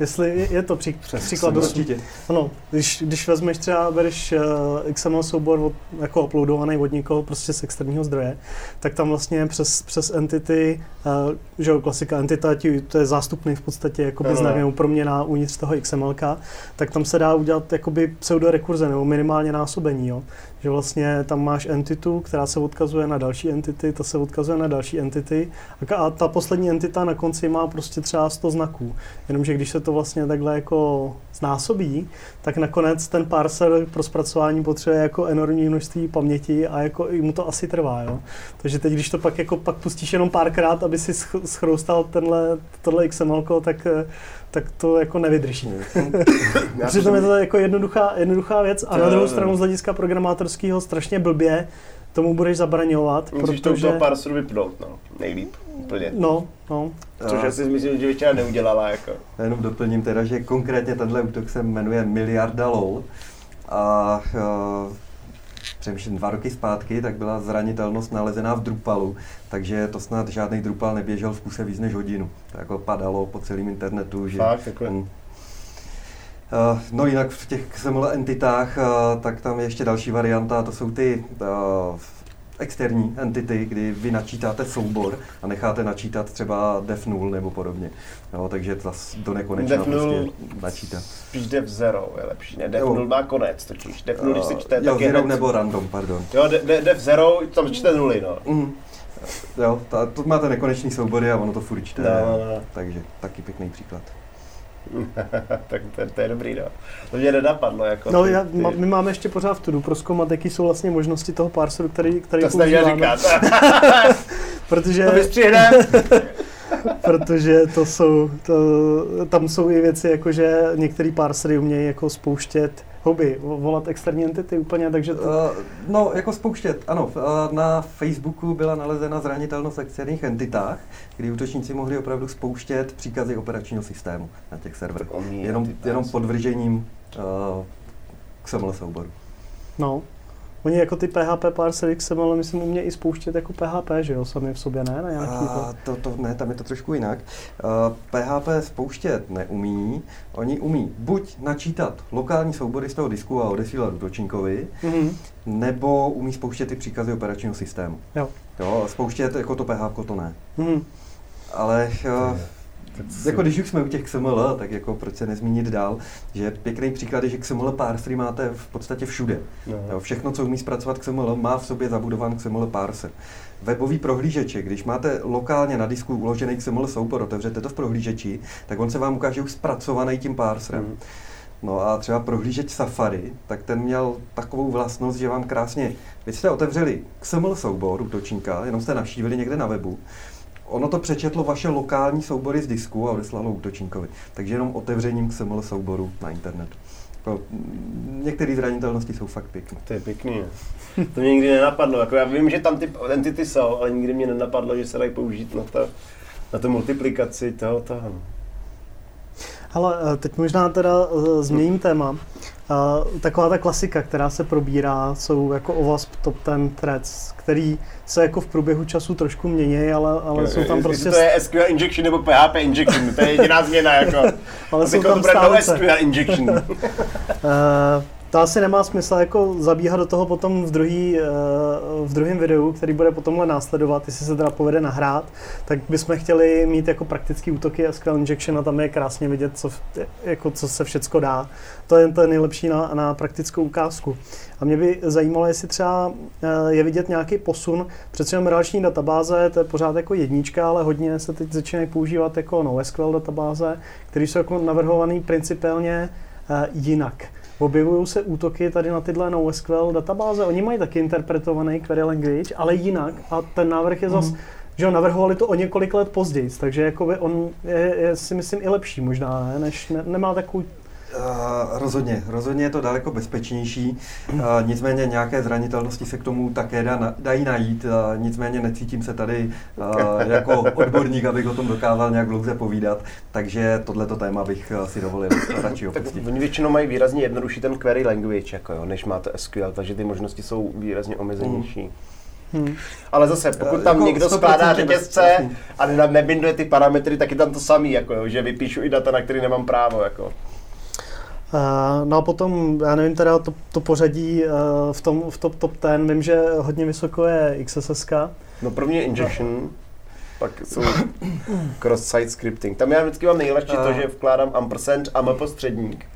Jestli je, je to pří, Přes příklad dost, Určitě. Ano, když, když vezmeš třeba, bereš uh, XML soubor od, jako uploadovaný od někoho prostě z externího zdroje, tak tam vlastně přes, přes entity, uh, že jo, klasika entita, ti, to je zástupný v podstatě jakoby Ano. znak nebo proměna uvnitř toho XML, tak tam se dá udělat jakoby pseudorekurze nebo minimálně násobení, jo. Že vlastně tam máš entitu, která se odkazuje na další entity, ta se odkazuje na další entity a, ta poslední entita na konci má prostě třeba 100 znaků. Jenomže když se to vlastně takhle jako znásobí, tak nakonec ten parser pro zpracování potřebuje jako enormní množství paměti a jako i mu to asi trvá, jo. Takže teď, když to pak jako pak pustíš jenom párkrát, aby si sch- schroustal tenhle, tohle XML, tak, eh, tak to jako nevydrží. Já Přitom je to jako jednoduchá, jednoduchá věc a To na druhou stranu z hlediska programátorského strašně blbě tomu budeš zabraňovat, Musíš to protože... toho parseru vypnout, no. Nejlíp. Úplně. No, no, Což A- asi myslím, že většina neudělala, jako. Já jenom doplním teda, že konkrétně tenhle útok se jmenuje Miliarda LOL a uh, přemýšlím dva roky zpátky, tak byla zranitelnost nalezená v Drupalu, takže to snad žádný Drupal neběžel v kuse víc než hodinu. To jako padalo po celém internetu, že... Fakt, takhle. Uh, no jinak v těch XML entitách, uh, tak tam je ještě další varianta, to jsou ty uh, externí entity, kdy vy načítáte soubor a necháte načítat třeba def null nebo podobně. Jo, takže to do nekonečna Def prostě načítat. Spíš dev zero je lepší, ne? Jo. null má konec totiž. Dev null, když se čte, jo, tak je hned- nebo random, pardon. Jo, de, de, dev zero, tam čte nuly, no. Mm. Jo, ta, to máte nekonečný soubory a ono to furt čte. No, no, no. Takže taky pěkný příklad. tak to, to, je dobrý, no. To mě nenapadlo, jako no ty, já, ty, my máme ještě pořád v tudu proskoumat, jaký jsou vlastně možnosti toho parseru, který, který to používáme. říkat. Protože, to protože to jsou, to, tam jsou i věci, jako že některý parsery umějí jako spouštět hobby, vo- volat externí entity úplně, takže to, Uh, no, jako spouštět, ano. Uh, na Facebooku byla nalezena zranitelnost v externích entitách, kdy útočníci mohli opravdu spouštět příkazy operačního systému na těch serverech. Jenom, jenom pod vržením uh, XML souboru. no. Oni jako ty PHP parsery XML, myslím, umějí i spouštět jako PHP, že jo, sami v sobě, ne? Na nějaký A to, to ne, tam je to trošku jinak. Uh, PHP spouštět neumí. Oni umí buď načítat lokální soubory z toho disku a odesílat útočníkovi, Mhm. nebo umí spouštět ty příkazy operačního systému. Jo. Jo, spouštět jako to PHP to ne. Mhm. Ale uh, Tak si- jako když už jsme u těch XML, tak jako proč se nezmínit dál, že pěkný příklad je, že XML parsery máte v podstatě všude. No. Jo, všechno, co umí zpracovat XML, má v sobě zabudovan XML parser. Webový prohlížeče, když máte lokálně na disku uložený XML soubor, otevřete to v prohlížeči, tak on se vám ukáže už zpracovaný tím parserem. Mhm. No a třeba prohlížeč Safari, tak ten měl takovou vlastnost, že vám krásně, vy jste otevřeli XML soubor útočníka, jenom jste navštívili někde na webu, ono to přečetlo vaše lokální soubory z disku a odeslalo útočníkovi. Takže jenom otevřením XML souboru na internet. To, mm, některé zranitelnosti jsou fakt pěkné. To je pěkný. no. To mě nikdy nenapadlo. Jako já vím, že tam ty entity jsou, ale nikdy mě nenapadlo, že se dají použít na, to, na tu multiplikaci toho toho. Ale eh, teď možná teda eh, změním téma. Eh, Taková ta klasika, která se probírá, jsou jako OWASP top 10 threads, který se jako v průběhu času trošku mění, ale, ale jsou tam prostě... to je SQL injection nebo PHP injection, to je jediná změna. Jako. ale jsou tam to. SQL injection. Eh, to asi nemá smysl jako zabíhat do toho potom v, druhý, eh, v druhém videu, který bude potomhle následovat, jestli se teda povede nahrát, tak bychom chtěli mít jako praktický útoky SQL injection a tam je krásně vidět, co, jako co se všecko dá. To je to nejlepší na, na praktickou ukázku. A mě by zajímalo, jestli třeba eh, je vidět nějaký posun, přece jenom relační databáze, to je pořád jako jednička, ale hodně se teď začínají používat jako NoSQL databáze, které jsou jako navrhované principiálně eh, jinak. Objevují se útoky tady na tyhle NoSQL databáze, oni mají taky interpretovaný query language, ale jinak a ten návrh je zas, Mhm. že jo, navrhovali to o několik let později, takže jakoby on je, je, si myslím i lepší možná, ne, než ne, nemá takovou Uh, rozhodně, rozhodně je to daleko bezpečnější, uh, nicméně nějaké zranitelnosti se k tomu také dá, na- dají najít, uh, nicméně necítím se tady jako odborník, abych o tom dokázal nějak dlouze povídat, takže tohleto téma bych si dovolil radši tak opustit. oni většinou mají výrazně jednodušší ten query language, jako jo, než máte SQL, takže ty možnosti jsou výrazně omezenější. Hmm. Ale zase, pokud tam Jako někdo 100% skládá řetězce a ne- nebinduje ty parametry, tak je tam to samý, jako, jo, že vypíšu i data, na který nemám právo. Jako. Uh, no a potom, já nevím teda to, to pořadí uh, v tom v top, top 10, vím, že hodně vysoko je XSS. No první je injection, pak jsou cross-site scripting. Tam já vždycky mám nejlehčí to, A- že vkládám ampersand a mp středník.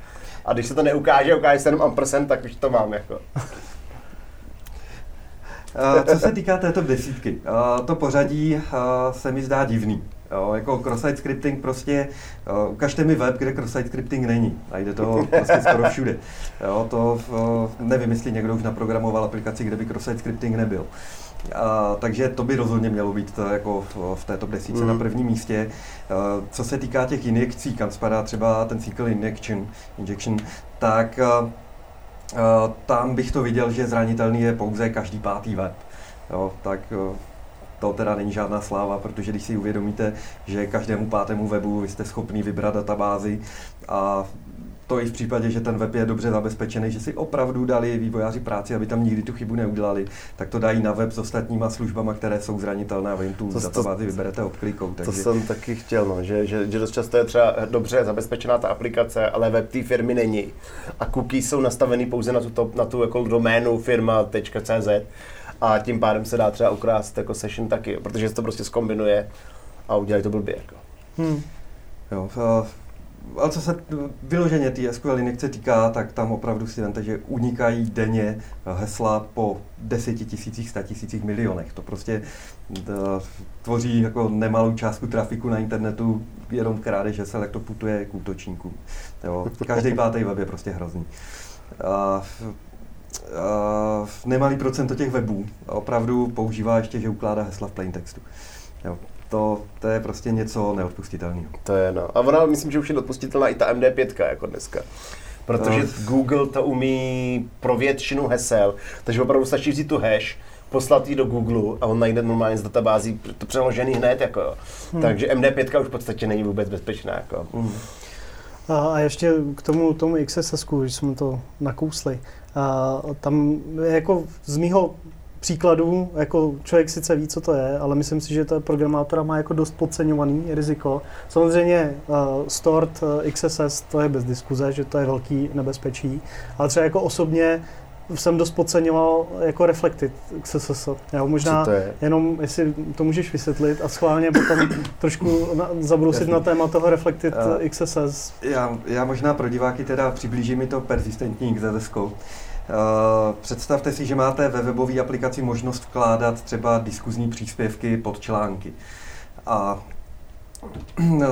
A když se to neukáže, ukáže se jenom ampersand, tak už to mám jako. Uh, co se týká této desítky, uh, to pořadí uh, se mi zdá divný. Jo, jako cross-site scripting prostě, uh, ukažte mi web, kde cross-site scripting není. Najde to prostě skoro všude. Jo, to uh, nevím, jestli někdo už naprogramoval aplikaci, kde by cross-site scripting nebyl. A, takže to by rozhodně mělo být to jako v, v této desíce Mm. na prvním místě. Uh, co se týká těch injekcí, kam spadá třeba ten SQL injection, injection tak uh, Uh, tam bych to viděl, že zranitelný je pouze každý pátý web. Jo, tak to teda není žádná sláva, protože když si uvědomíte, že každému pátému webu vy jste schopný vybrat databázi a to i v případě, že ten web je dobře zabezpečený, že si opravdu dali vývojáři práci, aby tam nikdy tu chybu neudělali, tak to dají na web s ostatníma službama, které jsou zranitelné a vy jim tu To- to- databázi vyberete odklikou. To Takže jsem taky chtěl, no, že, že, že dost často je třeba dobře zabezpečená ta aplikace, ale web té firmy není. A cookies jsou nastavený pouze na tu, top, na tu jako doménu firma.cz a tím pádem se dá třeba ukrást jako session taky, protože se to prostě skombinuje a udělají to blbě. Jako. Hmm. Jo, a- ale co se vyloženě té SQL injekce týká, tak tam opravdu si vemte, že unikají denně hesla po deseti tisících, sta tisících milionech. To prostě eh, tvoří jako nemalou částku trafiku na internetu, jenom krádež hesel, jak to putuje k útočníkům. Jo, každý pátý web je prostě hrozný. A, a nemalý procento těch webů opravdu používá ještě, že ukládá hesla v plaintextu. Jo, to, to je prostě něco neodpustitelného. To je no. A ona, myslím, že už je odpustitelná i ta MD5 jako dneska. Protože No. Google to umí pro většinu hesel, takže opravdu stačí vzít tu hash, poslat ji do Google a on najde normálně z databází to přeložený hned. Jako. Hmm. Takže MD5 už v podstatě není vůbec bezpečná. Jako. Mm. A, a ještě k tomu, tomu XSS, když jsme to nakousli, a tam jako z mýho příkladu, jako člověk sice ví, co to je, ale myslím si, že to programátora má jako dost podceňovaný riziko. Samozřejmě uh, stored XSS, to je bez diskuze, že to je velký nebezpečí, ale třeba jako osobně jsem dost podceňoval jako Reflected XSS. Jo, možná Co to je? jenom, jestli to můžeš vysvětlit a schválně potom trošku na, zabrousit Jasně. na téma toho Reflected Eh, XSS. Já, já možná pro diváky teda přiblížím mi to persistentní XSS. Uh, představte si, že máte ve webové aplikaci možnost vkládat třeba diskuzní příspěvky pod články. A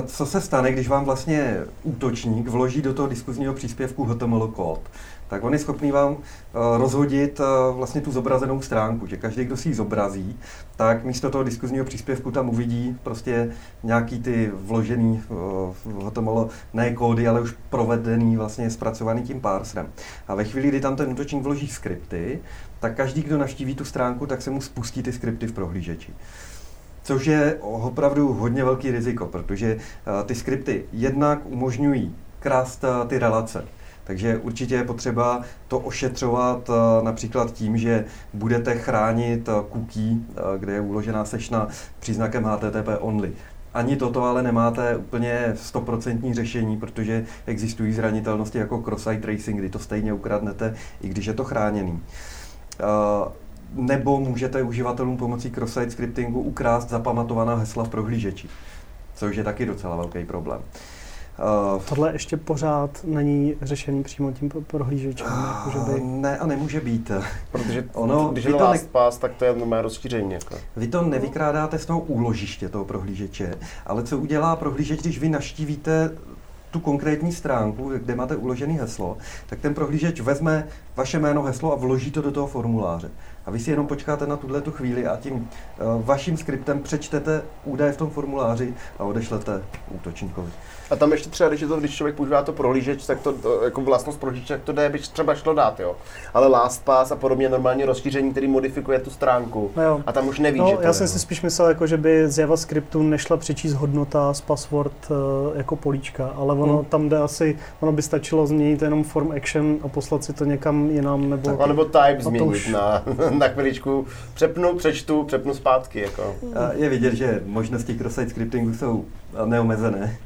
co se stane, když vám vlastně útočník vloží do toho diskuzního příspěvku HTML kód? Tak on je schopný vám uh, rozhodit uh, vlastně tu zobrazenou stránku, že každý, kdo si ji zobrazí, tak místo toho diskuzního příspěvku tam uvidí prostě nějaký ty vložený HTML, ne kódy, ale už provedený, vlastně zpracovaný tím parserem. A ve chvíli, kdy tam ten útočník vloží skripty, tak každý, kdo navštíví tu stránku, tak se mu spustí ty skripty v prohlížeči. Což je opravdu hodně velký riziko, protože ty skripty jednak umožňují krást ty relace. Takže určitě je potřeba to ošetřovat uh, například tím, že budete chránit uh, cookie, uh, kde je uložená sešna příznakem HTTP only. Ani toto ale nemáte úplně stoprocentní řešení, protože existují zranitelnosti jako cross-site tracing, kdy to stejně ukradnete, i když je to chráněný. Nebo můžete uživatelům pomocí cross-site scriptingu ukrást zapamatovaná hesla v prohlížeči, což je taky docela velký problém. Uh, Tohle ještě pořád není řešený přímo tím pro- prohlížečem. Jako, že by... Ne a nemůže být. Protože Ono, když je to last ne- pass, tak to je normální rozšíření. Jako. Vy to nevykrádáte z toho úložiště toho prohlížeče, ale co udělá prohlížeč, když vy naštívíte tu konkrétní stránku, kde máte uložený heslo, tak ten prohlížeč vezme vaše jméno, heslo a vloží to do toho formuláře. A vy si jenom počkáte na tuhle tu chvíli a tím uh, vaším skriptem přečtete údaje v tom formuláři a odešlete útočníkovi. A tam ještě třeba, když, je to, když člověk používá to prohlížeč, tak to, to jako vlastnost prohlížeče, tak to jde, by třeba šlo dát, jo. Ale LastPass a podobně normálně rozšíření, který modifikuje tu stránku. No jo. A tam už neví, že No, to já je, jsem no. si spíš myslel, jako, že by z JavaScriptu nešla přečíst hodnota z password eh, jako políčka, ale ono Hmm. tam jde asi, ono by stačilo změnit jenom form action a poslat si to někam jinam, nebo... A nebo type změnit už- na, na chviličku. Přepnu, přečtu, přepnu zpátky. Jako. A Je vidět, že možnosti cross-site scriptingu jsou neomezené.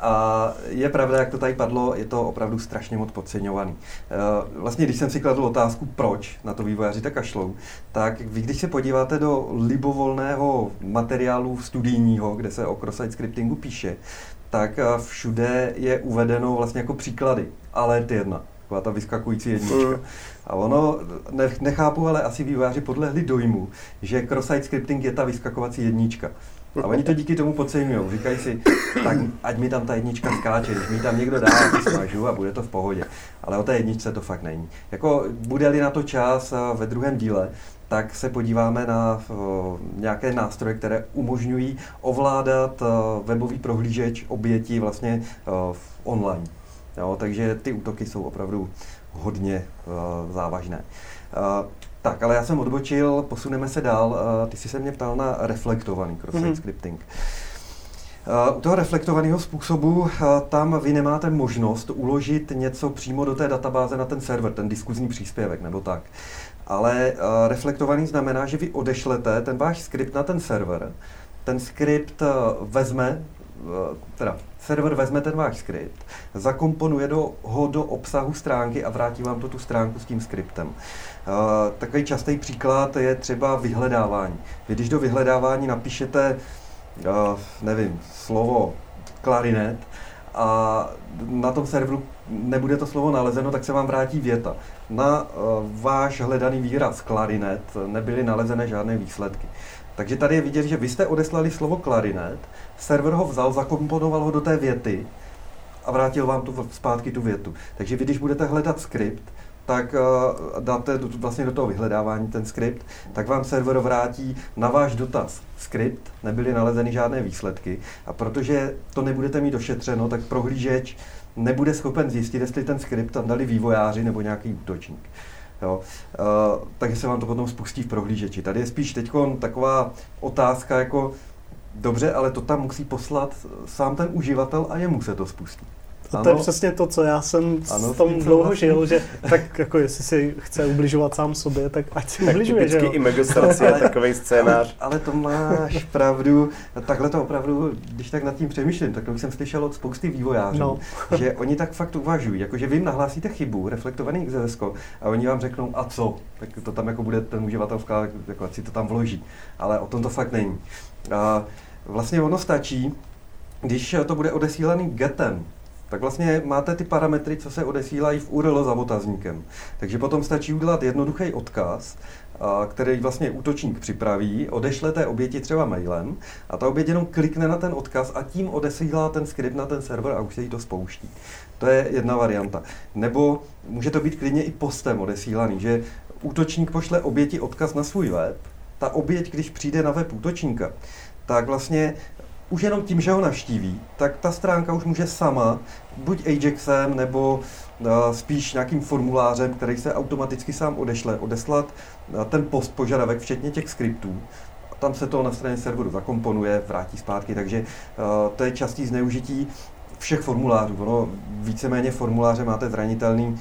A je pravda, jak to tady padlo, je to opravdu strašně moc podceňovaný. Eh, Vlastně, když jsem si kladl otázku, proč na to vývojáři tak kašlou, tak vy, když se podíváte do libovolného materiálu studijního, kde se o cross-site scriptingu píše, tak eh, všude je uvedeno vlastně jako příklady. Alert 1, taková ta vyskakující jednička. Mm. A ono, ne, nechápu, ale asi vývojáři podlehli dojmu, že cross-site scripting je ta vyskakovací jednička. A oni to díky tomu podceňují. Říkají si, tak ať mi tam ta jednička skáče, když mi tam někdo dá, smažu a bude to v pohodě. Ale o té jedničce to fakt není. Jako bude-li na to čas ve druhém díle, tak se podíváme na nějaké nástroje, které umožňují ovládat webový prohlížeč oběti vlastně v online. Jo, takže ty útoky jsou opravdu hodně závažné. Tak, ale já jsem odbočil, posuneme se dál. Uh, ty jsi se mě ptal na reflektovaný cross-site Mhm. mm-hmm. scripting. Uh, u toho reflektovaného způsobu uh, tam vy nemáte možnost uložit něco přímo do té databáze na ten server, ten diskuzní příspěvek nebo tak. Ale reflektovaný znamená, že vy odešlete ten váš skript na ten server, ten skript vezme, teda server vezme ten váš skript, zakomponuje do, ho do obsahu stránky a vrátí vám to tu stránku s tím skriptem. Uh, takový častý příklad je třeba vyhledávání. Vy když do vyhledávání napíšete, uh, nevím, slovo klarinet a na tom serveru nebude to slovo nalezeno, tak se vám vrátí věta. Na uh, váš hledaný výraz klarinet nebyly nalezené žádné výsledky. Takže tady je vidět, že vy jste odeslali slovo klarinet, server ho vzal, zakomponoval ho do té věty a vrátil vám tu zpátky tu větu. Takže vy, když budete hledat skript, tak uh, dáte do, vlastně do toho vyhledávání ten skript, tak vám server vrátí na váš dotaz skript, nebyly nalezeny žádné výsledky a protože to nebudete mít došetřeno, tak prohlížeč nebude schopen zjistit, jestli ten skript tam dali vývojáři nebo nějaký útočník. Jo. Uh, takže se vám to potom spustí v prohlížeči. Tady je spíš teď taková otázka jako, dobře, ale to tam musí poslat sám ten uživatel a jemu se to spustí. A to je přesně to, co já jsem Ano, s tom dlouho souhlasím. žil, že tak jako jestli si chce ubližovat sám sobě, tak ať si Tak ubližuje, že jo. i Megastraci je takový scénář. Ale, ale to máš pravdu. Takhle to opravdu, když tak nad tím přemýšlím, tak to jsem slyšel od spousty vývojářů, No. že oni tak fakt uvažují, jakože vy jim nahlásíte chybu, reflektovaný XSS, a oni vám řeknou, a co? Tak to tam jako bude ten uživatel jako si to tam vloží. Ale o tom to fakt není. A vlastně ono stačí, když to bude odesílaný getem, tak vlastně máte ty parametry, co se odesílají v URL za otazníkem. Takže potom stačí udělat jednoduchý odkaz, který vlastně útočník připraví, odešle té oběti třeba mailem a ta oběť jenom klikne na ten odkaz a tím odesílá ten skript na ten server a už se jí to spouští. To je jedna varianta. Nebo může to být klidně i postem odesílaný, že útočník pošle oběti odkaz na svůj web, ta oběť, když přijde na web útočníka, tak vlastně už jenom tím, že ho navštíví, tak ta stránka už může sama, buď Ajaxem, nebo uh, spíš nějakým formulářem, který se automaticky sám odešle, odeslat uh, ten post požadavek, včetně těch skriptů. Tam se to na straně serveru zakomponuje, vrátí zpátky, takže uh, to je častý zneužití všech formulářů. Ono víceméně formuláře máte zranitelný.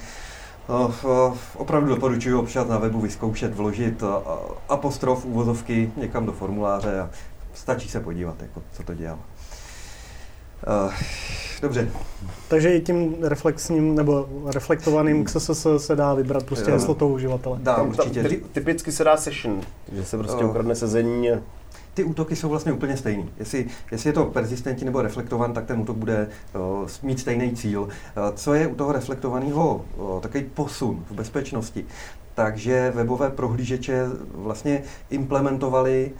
Opravdu doporučuji občas na webu vyzkoušet, vložit apostrof úvozovky někam do formuláře a stačí se podívat, jako, co to dělá. Uh, dobře, Takže i tím reflexním nebo reflektovaným XSS se dá vybrat prostě heslo toho uživatele. dá Tam- určitě. ty- Ty, Typicky se dá session, že se prostě Jo. ukradne sezení. ty útoky jsou vlastně úplně stejný. Jestli, jestli je to persistentní nebo reflektovan, tak ten útok bude uh, mít stejný cíl. Uh, co je u toho reflektovaného uh, takový posun v bezpečnosti? Takže webové prohlížeče vlastně implementovali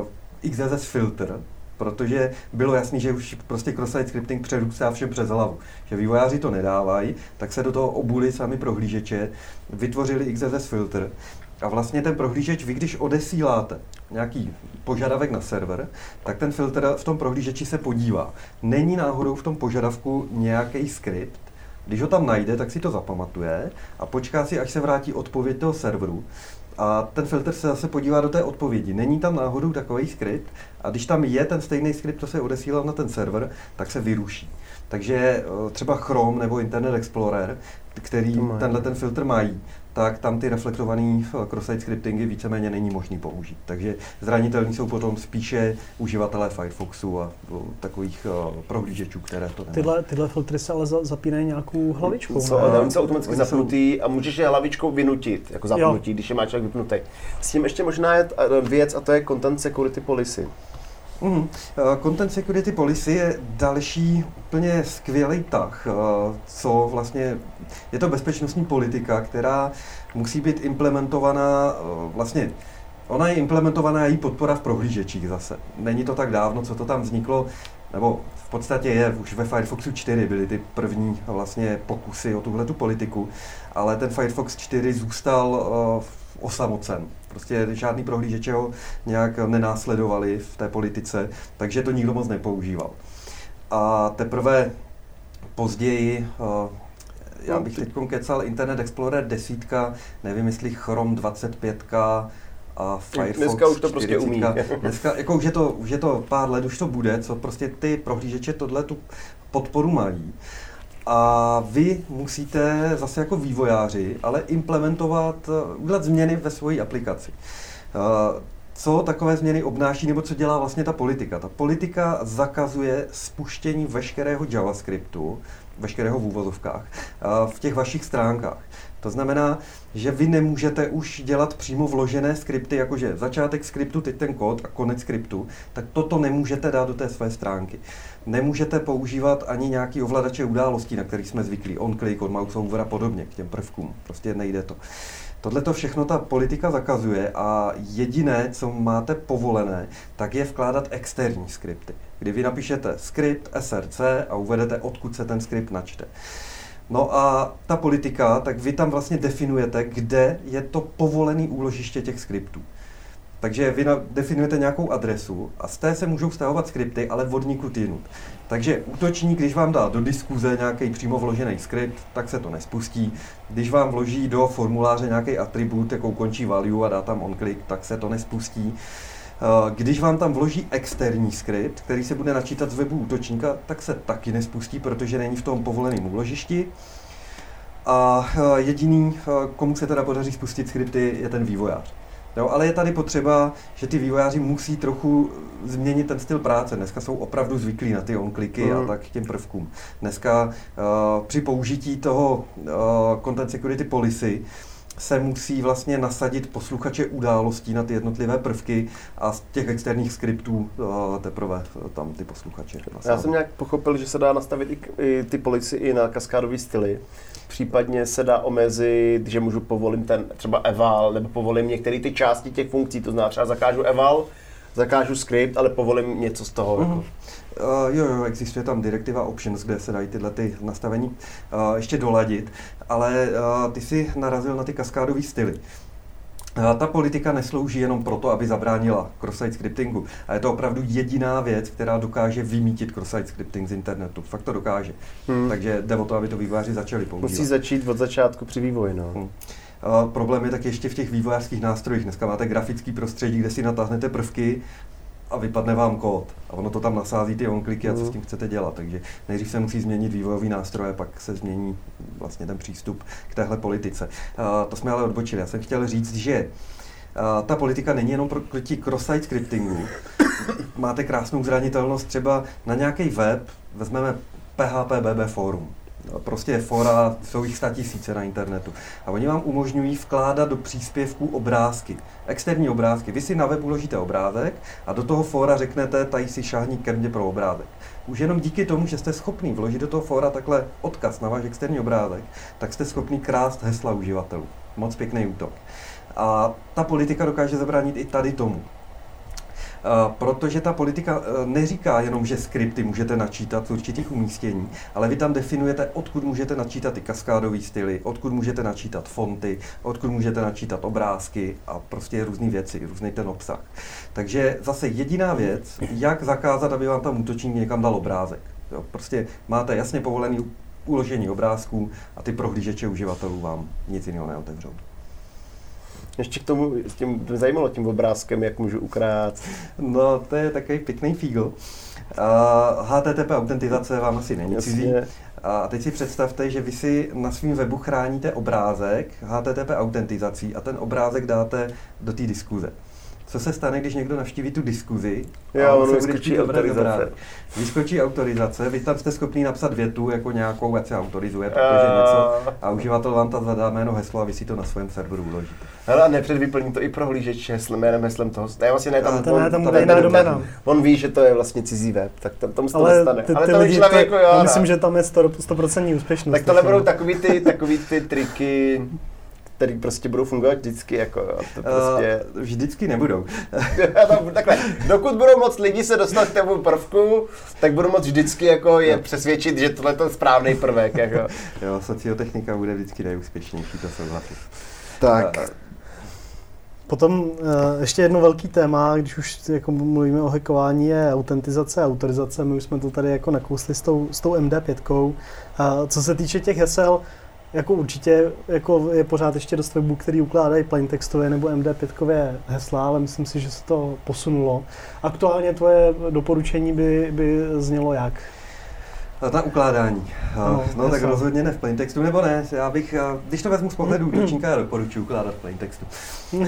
uh, XSS filter, protože bylo jasný, že už prostě cross-site scripting přerůstá všem přes hlavu. Že vývojáři to nedávají, tak se do toho obuli sami prohlížeče, vytvořili XSS filter a vlastně ten prohlížeč, vy když odesíláte nějaký požadavek na server, tak ten filtr v tom prohlížeči se podívá. Není náhodou v tom požadavku nějaký skript, když ho tam najde, tak si to zapamatuje a počká si, až se vrátí odpověď toho serveru. A ten filtr se zase podívá do té odpovědi. Není tam náhodou takový skript a když tam je ten stejný skript, co se odesílal na ten server, tak se vyruší. Takže eh, třeba Chrome nebo Internet Explorer, který tenhle ten filtr mají, tak tam ty reflektované eh, cross-site scriptingy víceméně není možný použít. Takže zranitelní jsou potom spíše uživatelé Firefoxu a eh, takových prohlížečů, které to nemají. Tyhle, tyhle filtry se ale zapínají nějakou hlavičkou. Jsou, ne? jsou automaticky zapnutý a můžeš je hlavičkou vynutit, jako zapnutí, jo. když je má člověk vypnutý. S tím ještě možná je věc a to je Content Security Policy. Mm. Content Security Policy je další úplně skvělý tah, eh, co vlastně je to bezpečnostní politika, která musí být implementovaná eh, vlastně Ona je implementovaná její podpora v prohlížečích zase. Není to tak dávno, co to tam vzniklo, nebo v podstatě je, už ve Firefoxu 4 byly ty první vlastně pokusy o tuhle politiku, ale ten Firefox 4 zůstal uh, osamocen. Prostě žádný prohlížeče ho nějak nenásledovali v té politice, takže to nikdo moc nepoužíval. A teprve později, eh, já bych teď kecal Internet Explorer 10, nevím jestli Chrome 25, a Firefox Dneska už to 40. prostě umí. Dneska, jako už je, to, už je to pár let, už to bude, co prostě ty prohlížeče tohle tu podporu mají. A vy musíte zase jako vývojáři, ale implementovat, eh, udělat změny ve své aplikaci. Eh, co takové změny obnáší, nebo co dělá vlastně ta politika? Ta politika zakazuje spuštění veškerého JavaScriptu, veškerého v úvozovkách, eh, v těch vašich stránkách. To znamená, že vy nemůžete už dělat přímo vložené skripty, jakože začátek skriptu, teď ten kód a konec skriptu, tak toto nemůžete dát do té své stránky. Nemůžete používat ani nějaký ovladače událostí, na který jsme zvyklí, on-click, od mouseover a podobně, k těm prvkům. Prostě nejde to. Tohle to všechno ta politika zakazuje a jediné, co máte povolené, tak je vkládat externí skripty. Kdy vy napíšete skript src a uvedete, odkud se ten skript načte. No a ta politika, tak vy tam vlastně definujete, kde je to povolený úložiště těch skriptů. Takže vy definujete nějakou adresu a z té se můžou stahovat skripty, ale vodníku jinut. Takže útočník, když vám dá do diskuze nějaký přímo vložený skript, tak se to nespustí. Když vám vloží do formuláře nějaký atribut, jako končí value a dá tam on-click, tak se to nespustí. Eh, když vám tam vloží externí skript, který se bude načítat z webu útočníka, tak se taky nespustí, protože není v tom povoleném úložišti. A eh, jediný, eh, komu se teda podaří spustit skripty, je ten vývojář. Jo, ale je tady potřeba, že ty vývojáři musí trochu změnit ten styl práce. Dneska jsou opravdu zvyklí na ty on-kliky mm. a tak těm prvkům. Dneska uh, při použití toho uh, Content Security Policy se musí vlastně nasadit posluchače událostí na ty jednotlivé prvky a z těch externích skriptů uh, teprve tam ty posluchače. Já jsem nějak pochopil, že se dá nastavit i, i ty policy i na kaskádový styly. Případně se dá omezit, že můžu povolit ten třeba eval, nebo povolím některé ty části těch funkcí, to znamená třeba zakážu eval, zakážu script, ale povolím něco z toho. Mm-hmm. Jako. Uh, jo, jo, existuje tam direktiva options, kde se dají tyhle ty nastavení uh, ještě doladit, ale uh, ty si narazil na ty kaskádové styly. Ta politika neslouží jenom proto, aby zabránila cross-site scriptingu. A je to opravdu jediná věc, která dokáže vymítit cross-site scripting z internetu. Fakt to dokáže. Hmm. Takže jde o to, aby to vývojáři začali používat. Musí začít od začátku při vývoji. No. Hmm. Uh, problém je tak ještě v těch vývojářských nástrojích. Dneska máte grafický prostředí, kde si natáhnete prvky a vypadne vám kód. A ono to tam nasází ty onkliky a co s mhm. tím chcete dělat. Takže nejdřív se musí změnit vývojový nástroj a pak se změní vlastně ten přístup k téhle politice. Uh, to jsme ale odbočili. Já jsem chtěl říct, že uh, ta politika není jenom proti cross-site scriptingu. Máte krásnou zranitelnost třeba na nějaký web, vezmeme PHP BB Forum prostě fora, jsou jich tisíce na internetu. A oni vám umožňují vkládat do příspěvků obrázky, externí obrázky. Vy si na web uložíte obrázek a do toho fora řeknete, tady si šáhní ke mně pro obrázek. Už jenom díky tomu, že jste schopný vložit do toho fora takhle odkaz na váš externí obrázek, tak jste schopný krást hesla uživatelů. Moc pěkný útok. A ta politika dokáže zabránit i tady tomu. Eh, protože ta politika eh, neříká jenom, že skripty můžete načítat z určitých umístění, ale vy tam definujete, odkud můžete načítat ty kaskádové styly, odkud můžete načítat fonty, odkud můžete načítat obrázky a prostě různé věci, různý ten obsah. Takže zase jediná věc, jak zakázat, aby vám tam útočník někam dal obrázek. Jo, prostě máte jasně povolený uložení obrázků a ty prohlížeče uživatelů vám nic jiného neotevřou. Ještě k tomu, s tím, mě zajímalo tím obrázkem, jak můžu ukrát. No, to je takový pěkný fígl. Uh, HTTP autentizace vám asi není cizí. Jasně. A teď si představte, že vy si na svém webu chráníte obrázek HTTP autentizací a ten obrázek dáte do té diskuze. Co se stane, když někdo navštíví tu diskuzi Jo, a on ono se bude chtít autorizace. Vyskočí autorizace, vy tam jste schopný napsat větu jako nějakou, ať se autorizuje, protože něco, a uživatel vám tam zadá jméno heslo a vy si to na svém serveru uložíte. Hele, a nepředvyplní to i prohlížeč heslem, jménem heslem toho. Ne, vlastně ne, tam, Ale to ne, tam to doména. On ví, že to je vlastně cizí web, tak tam, tam se to Ale nestane. ty, Ale ty to lidi, člověk to, jako jo, já ne. myslím, že tam je 100% úspěšnost. Tak tohle těch budou firm. takový ty, takový ty triky, které prostě budou fungovat vždycky, jako jo. To prostě... Uh, vždycky nebudou. to, takhle, dokud budou moc lidi se dostat k tomu prvku, tak budou moc vždycky jako je přesvědčit, že tohle je ten správný prvek, jako. jo, sociotechnika bude vždycky nejúspěšnější, to souhlasím. Tak. Uh, Potom uh, ještě jedno velký téma, když už jako mluvíme o hackování, je autentizace a autorizace. My už jsme to tady jako nakousli s tou, s tou MD5. Uh, co se týče těch hesel, jako určitě jako je pořád ještě dost webů, který ukládají plaintextové nebo MD5 hesla, ale myslím si, že se to posunulo. Aktuálně tvoje doporučení by, by znělo jak? Na ukládání. No, No, tak rozhodně ne v plaintextu, nebo ne, já bych, když to vezmu z pohledu útočníka, já doporučuji ukládat v plaintextu.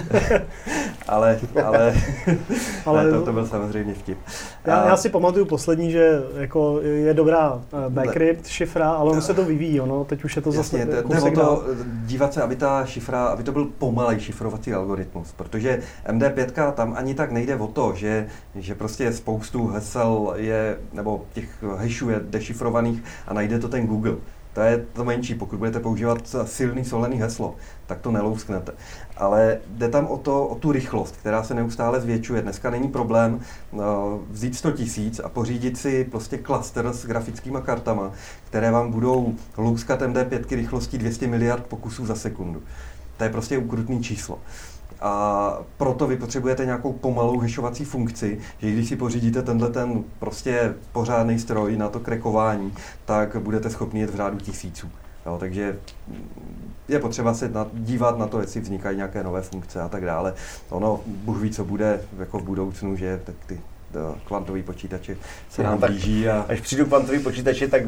ale, ale, Ale- ale to, to byl samozřejmě vtip. Já, A- já si pamatuju poslední, že jako je dobrá eh, backrypt, šifra, ale ono se to vyvíjí, ono, teď už je to zase Jasně, to, jde o kousek to dívat se, aby ta šifra, aby to byl pomalej šifrovací algoritmus, protože MD5 tam ani tak nejde o to, že, že prostě spoustu hesel je, nebo těch hashů je dešifrovaných a najde to ten Google. To je to menší, pokud budete používat silný solený heslo, tak to nelousknete. Ale jde tam o, to, o tu rychlost, která se neustále zvětšuje. Dneska není problém uh, vzít 100 tisíc a pořídit si prostě klaster s grafickými kartama, které vám budou louskat MD5 rychlostí 200 miliard pokusů za sekundu. To je prostě ukrutný číslo. A proto vy potřebujete nějakou pomalou hashovací funkci, že když si pořídíte tenhle ten prostě pořádný stroj na to krekování, tak budete schopni jet v řádu tisíců. Jo, takže je potřeba se na, dívat na to, jestli vznikají nějaké nové funkce a tak dále. Ono, Bůh ví, co bude jako v budoucnu, že tak ty kvantové počítače se nám tak blíží a Až přijdu kvantový počítače, tak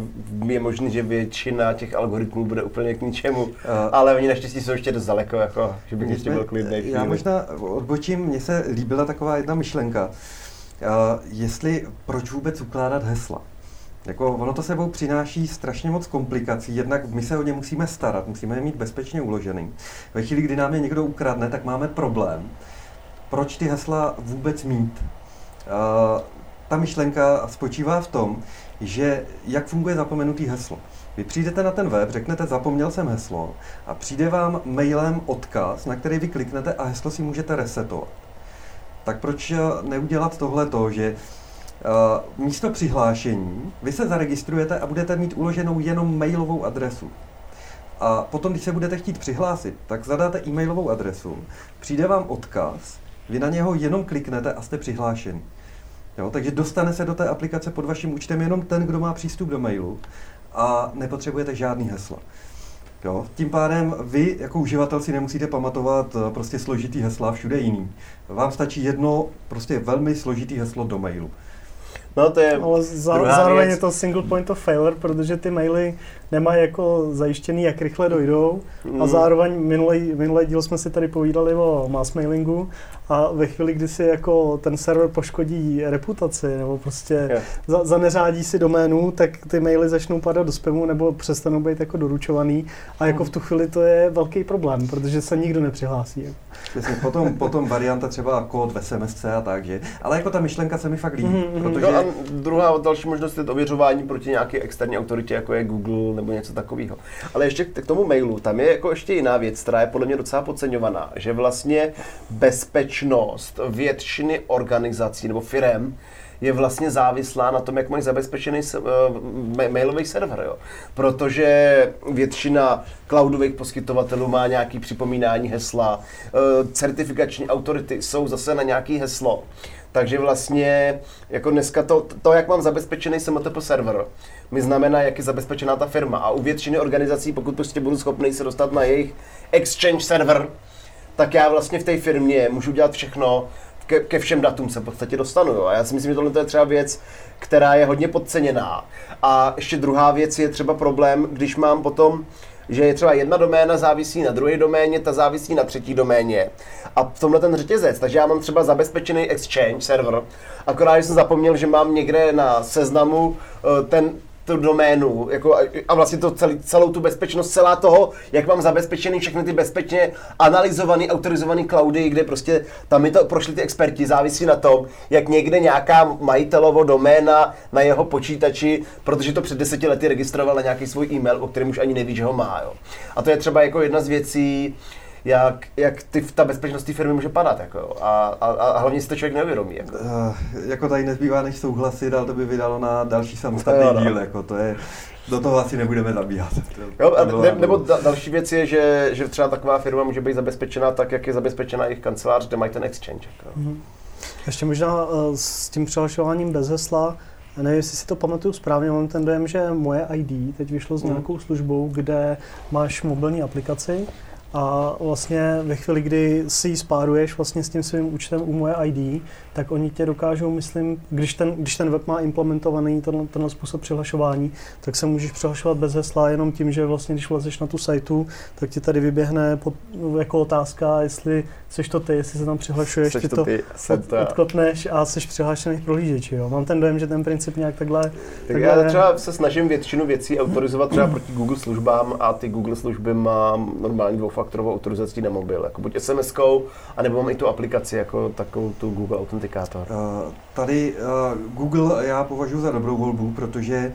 je možné, že většina těch algoritmů bude úplně k ničemu. Eh, Ale oni naštěstí jsou ještě dost daleko, jako, že bych ještě byl klidný. Já možná odbočím, mně se líbila taková jedna myšlenka. Uh, jestli, proč vůbec ukládat hesla? Jako ono to sebou přináší strašně moc komplikací, jednak my se o ně musíme starat, musíme je mít bezpečně uložený. Ve chvíli, kdy nám je někdo ukradne, tak máme problém. Proč ty hesla vůbec mít? Ta myšlenka spočívá v tom, že jak funguje zapomenutý heslo. Vy přijdete na ten web, řeknete zapomněl jsem heslo a přijde vám mailem odkaz, na který vy kliknete a heslo si můžete resetovat. Tak proč eh, neudělat tohleto, že uh, místo přihlášení vy se zaregistrujete a budete mít uloženou jenom mailovou adresu. A potom, když se budete chtít přihlásit, tak zadáte e-mailovou adresu, přijde vám odkaz, vy na něho jenom kliknete a jste přihlášený. Jo, takže dostane se do té aplikace pod vaším účtem jenom ten, kdo má přístup do mailu a nepotřebujete žádný hesla. Jo, tím pádem vy jako uživatel si nemusíte pamatovat eh, prostě složitý hesla všude jiný. Vám stačí jedno prostě velmi složitý heslo do mailu. No to je Ale za, druhá zároveň věc. je to single point of failure, protože ty maily nemají jako zajištěný, jak rychle dojdou. A Mm. zároveň minulý, minulý díl jsme si tady povídali o mass mailingu a ve chvíli, kdy si jako ten server poškodí reputaci nebo prostě Jo. za, zaneřádí si doménu, tak ty maily začnou padat do spamu nebo přestanou být jako doručovaný a jako v tu chvíli to je velký problém, protože se nikdo nepřihlásí. Přesně, potom, potom varianta třeba kód v SMS a tak, že? Ale jako ta myšlenka se mi fakt líbí, Mhm, mhm. protože... No a druhá další možnost je to ověřování proti nějaké externí autoritě, jako je Google nebo něco takového. Ale ještě k tomu mailu, tam je jako ještě jiná věc, která je podle mě docela podceňovaná, že vlastně bezpečnost většiny organizací nebo firem je vlastně závislá na tom, jak mají zabezpečený eh, ma- mailový server. Jo. Protože většina cloudových poskytovatelů má nějaký připomínání hesla, eh, certifikační autority jsou zase na nějaký heslo. Takže vlastně jako dneska to, to, jak mám zabezpečený SMTP server, mi znamená, jak je zabezpečená ta firma. A u většiny organizací, pokud prostě budu schopný se dostat na jejich exchange server, tak já vlastně v té firmě můžu dělat všechno, ke, ke všem datům se v podstatě dostanu. Jo. A já si myslím, že tohle je třeba věc, která je hodně podceněná. A ještě druhá věc je třeba problém, když mám potom že je třeba jedna doména závisí na druhé doméně, ta závisí na třetí doméně. A v tomhle ten řetězec, takže já mám třeba zabezpečený Exchange server, akorát jsem zapomněl, že mám někde na seznamu eh, ten tu doménu jako, a vlastně to celý, celou tu bezpečnost, celá toho, jak mám zabezpečený všechny ty bezpečně analyzované, autorizované cloudy, kde prostě tam mi to prošli ty experti, závisí na tom, jak někde nějaká majitelovo doména na jeho počítači, protože to před deseti lety registroval na nějaký svůj e-mail, o kterém už ani neví, že ho má. Jo. A to je třeba jako jedna z věcí, jak, jak ty, ta bezpečnost té firmy může padat. Jako, a, a, a, hlavně si to člověk neuvědomí. Jako. Uh, jako tady nezbývá než souhlasit, ale to by vydalo na další samostatný no. díl. Jako, to je, do toho asi nebudeme zabíhat. Jo, a ne, nebo da, další věc je, že, že třeba taková firma může být zabezpečena tak, jak je zabezpečena jejich kancelář, kde mají ten exchange. Jako. Mm-hmm. Ještě možná uh, s tím přihlašováním bez hesla, nevím, jestli si to pamatuju správně, mám ten dojem, že moje ID teď vyšlo s mhm. nějakou službou, kde máš mobilní aplikaci a vlastně ve chvíli, kdy si ji spáruješ vlastně s tím svým účtem u moje ID, tak oni tě dokážou, myslím, když ten, když ten web má implementovaný ten, tenhle způsob přihlašování, tak se můžeš přihlašovat bez hesla jenom tím, že vlastně když vlezeš na tu sajtu, tak ti tady vyběhne pod, jako otázka, jestli jsi to ty, jestli se tam přihlašuješ, ty to, ty, od, to odkotneš a jsi přihlášený v prohlížeči. Jo. Mám ten dojem, že ten princip nějak takhle... Tak takhle já třeba se snažím většinu věcí autorizovat třeba proti Google službám a ty Google služby mám normální dvoufaktorovou autorizaci na mobil, jako buď SMS-kou, anebo mám i tu aplikaci jako takovou tu Google Authenticator. Uh, tady uh, Google já považuji za dobrou volbu, protože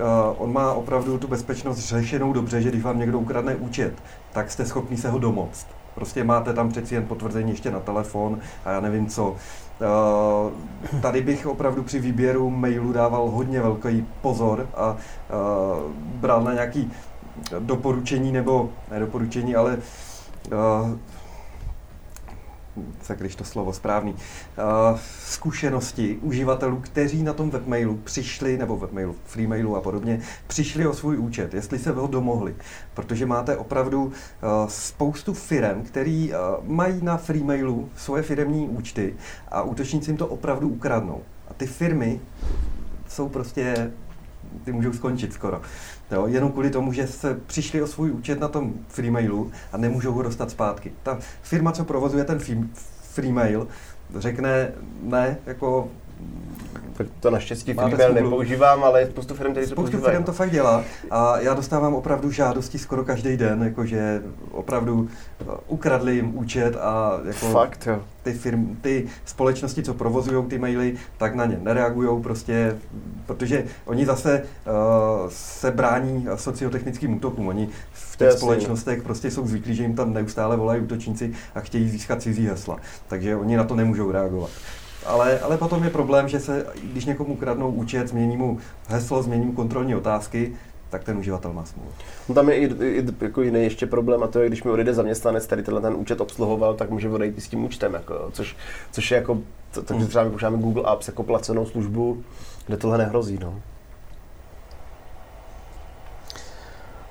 uh, on má opravdu tu bezpečnost řešenou dobře, že když vám někdo ukradne účet, tak jste schopni se ho domoct. Prostě máte tam přeci jen potvrzení ještě na telefon a já nevím co. Tady bych opravdu při výběru mailu dával hodně velký pozor a bral na nějaký doporučení nebo ne doporučení, ale tak když to slovo správný, uh, zkušenosti uživatelů, kteří na tom webmailu přišli, nebo webmailu, freemailu a podobně, přišli o svůj účet, jestli se ho domohli. Protože máte opravdu uh, spoustu firm, který uh, mají na freemailu svoje firmní účty a útočníci jim to opravdu ukradnou. A ty firmy jsou prostě, ty můžou skončit skoro. Jo, jenom kvůli tomu, že se přišli o svůj účet na tom freemailu a nemůžou ho dostat zpátky. Ta firma, co provozuje ten freemail, řekne ne, jako to naštěstí Freemail nepoužívám, ale je spoustu firm, které to Spoustu firm to fakt dělá a já dostávám opravdu žádosti skoro každý den, jakože opravdu ukradli jim účet a jako fakt, jo. ty firmy, ty společnosti, co provozují ty maily, tak na ně nereagují prostě, protože oni zase uh, se brání sociotechnickým útokům. Oni v těch společnostech prostě jsou zvyklí, že jim tam neustále volají útočníci a chtějí získat cizí hesla. Takže oni na to nemůžou reagovat. Ale, ale potom je problém, že se, když někomu kradnou účet, změní mu heslo, změní mu kontrolní otázky, tak ten uživatel má smůlu. No tam je i, i jako jiný ještě problém a to je, když mi odejde zaměstnanec, který tenhle ten účet obsluhoval, tak může odejít s tím účtem, jako, což, což je jako, takže třeba my používáme Google Apps jako placenou službu, kde tohle nehrozí. No.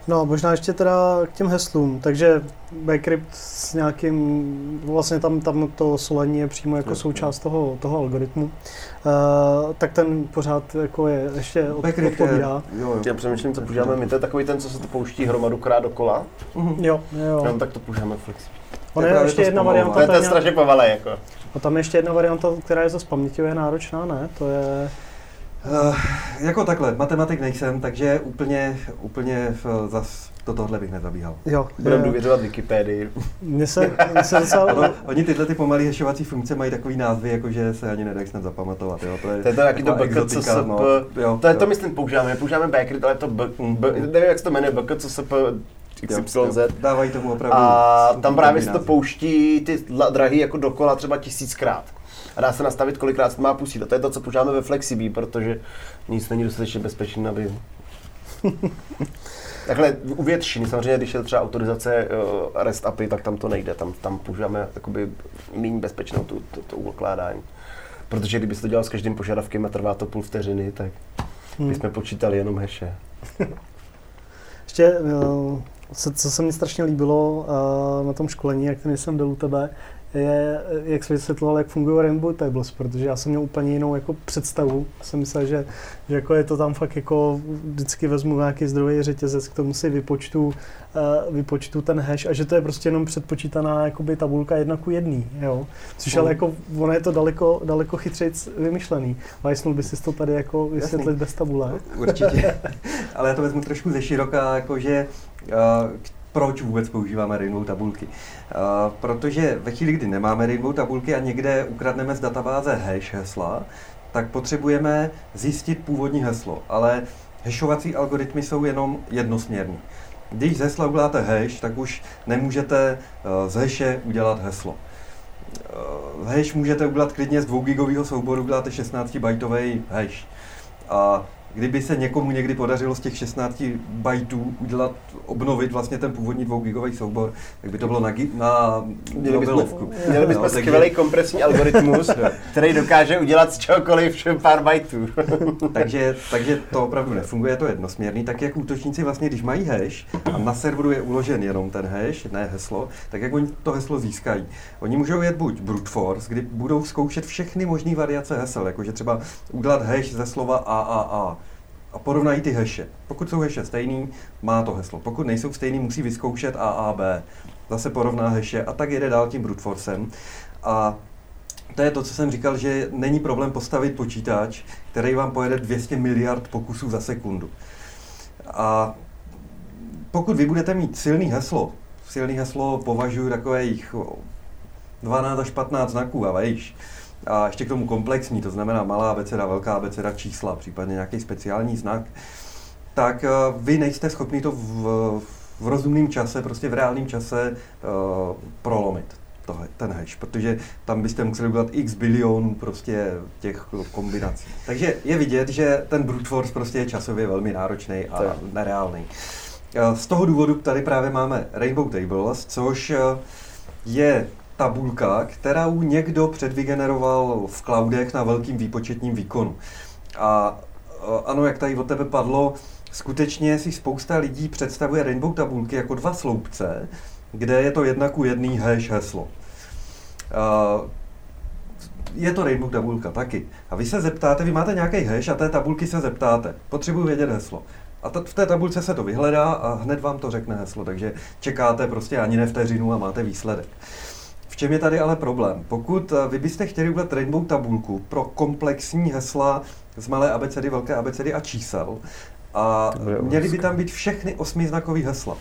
No, možná ještě teda k těm heslům. Takže Bcrypt s nějakým, vlastně tam, tam to solení je přímo jako součást toho, toho algoritmu. Uh, tak ten pořád jako je ještě Bcrypt odpovídá. Je, jo, jo. Já přemýšlím, co používáme my. To je takový ten, co se to pouští hromadu krát dokola. Uh-huh. Jo, jo. No, tak to používáme Flex. On je, je ještě jedna varianta. To je ten strašně pomalé, jako. A tam je ještě jedna varianta, která je zase paměťově náročná, ne? To je... Uh, jako takhle, matematik nejsem, takže úplně, úplně zas do tohle bych nezabíhal. Jo, Budeme důvěřovat Wikipedii. Mně se, mně se docela... ono, oni tyhle ty pomalé hešovací funkce mají takový názvy, jako že se ani nedají snad zapamatovat. Jo? To je, to je to jaký to BKCSP, no, jo, to je jo. to myslím používáme, používáme Backrit, ale to B, B, nevím jak se to jmenuje, BKCSP XYZ. Dávají tomu opravdu. A tam právě se to pouští ty drahý jako dokola třeba tisíckrát a dá se nastavit, kolikrát se má pustit. A to je to, co používáme ve FlexiBee, protože nic není dostatečně bezpečné, aby... Takhle u většiny, samozřejmě, když je třeba autorizace uh, REST API, tak tam to nejde, tam, tam používáme jakoby méně bezpečnou tu, tu, tu ukládání. Protože kdyby se to dělal s každým požadavkem a trvá to půl vteřiny, tak hmm. bychom počítali jenom heše. Ještě uh, co, co se mi strašně líbilo uh, na tom školení, jak ten jsem byl u tebe, je, jak jsi vysvětloval, jak fungují Rainbow Tables, protože já jsem měl úplně jinou jako představu. Jsem myslel, že, že jako je to tam fakt jako vždycky vezmu nějaký zdrojový řetězec, k tomu si vypočtu, uh, vypočtu ten hash a že to je prostě jenom předpočítaná jakoby tabulka jedna ku jedný, jo. Což ale jako, ono je to daleko, daleko chytřejc vymyšlený. Vajsnul by si to tady jako vysvětlit Jasný. bez tabule? Určitě, ale já to vezmu trošku ze široka, jakože uh, proč vůbec používáme Rainbow tabulky. Uh, protože ve chvíli, kdy nemáme Rainbow tabulky a někde ukradneme z databáze hash hesla, tak potřebujeme zjistit původní heslo, ale hashovací algoritmy jsou jenom jednosměrní. Když z hesla uděláte hash, tak už nemůžete uh, z hashe udělat heslo. Uh, hash můžete udělat klidně z 2 gigového souboru, uděláte 16 bajtový hash. A kdyby se někomu někdy podařilo z těch 16 bajtů udělat, obnovit vlastně ten původní 2 gigový soubor, tak by to bylo na, na měli bychom, měli bychom no, skvělý takže... kompresní algoritmus, který dokáže udělat z čehokoliv pár bajtů. takže, takže to opravdu nefunguje, to jednosměrný, tak jak útočníci vlastně, když mají hash a na serveru je uložen jenom ten hash, ne heslo, tak jak oni to heslo získají. Oni můžou jet buď brute force, kdy budou zkoušet všechny možné variace hesel, jakože třeba udělat hash ze slova AAA, a porovnají ty heše. Pokud jsou heše stejný, má to heslo. Pokud nejsou stejný, musí vyzkoušet A a B. Zase porovná heše a tak jede dál tím brute forcem. A to je to, co jsem říkal, že není problém postavit počítač, který vám pojede 200 miliard pokusů za sekundu. A pokud vy budete mít silný heslo, silný heslo považuji takových 12 až 15 znaků a vejš, a ještě k tomu komplexní, to znamená malá abeceda, velká abeceda, čísla, případně nějaký speciální znak, tak eh, vy nejste schopni to v, v rozumném čase, prostě v reálném čase uh, prolomit tohle, ten hash, protože tam byste museli udělat x bilionů prostě těch kombinací. Takže je vidět, že ten brute force prostě je časově velmi náročný a nereálný. Eh, z toho důvodu tady právě máme Rainbow Tables, což je tabulka, kterou někdo předvygeneroval v cloudech na velkým výpočetním výkonu. A ano, jak tady od tebe padlo, skutečně si spousta lidí představuje Rainbow tabulky jako dva sloupce, kde je to jedna ku jedný hash heslo. Je to Rainbow tabulka taky. A vy se zeptáte, vy máte nějaký hash a té tabulky se zeptáte. Potřebuji vědět heslo. A t- v té tabulce se to vyhledá a hned vám to řekne heslo, takže čekáte prostě ani ne vteřinu a máte výsledek. V čem je tady ale problém? Pokud eh, vy byste chtěli udělat Rainbow tabulku pro komplexní hesla z malé abecedy, velké abecedy a čísel, a měly by tam být všechny osmiznakové hesla,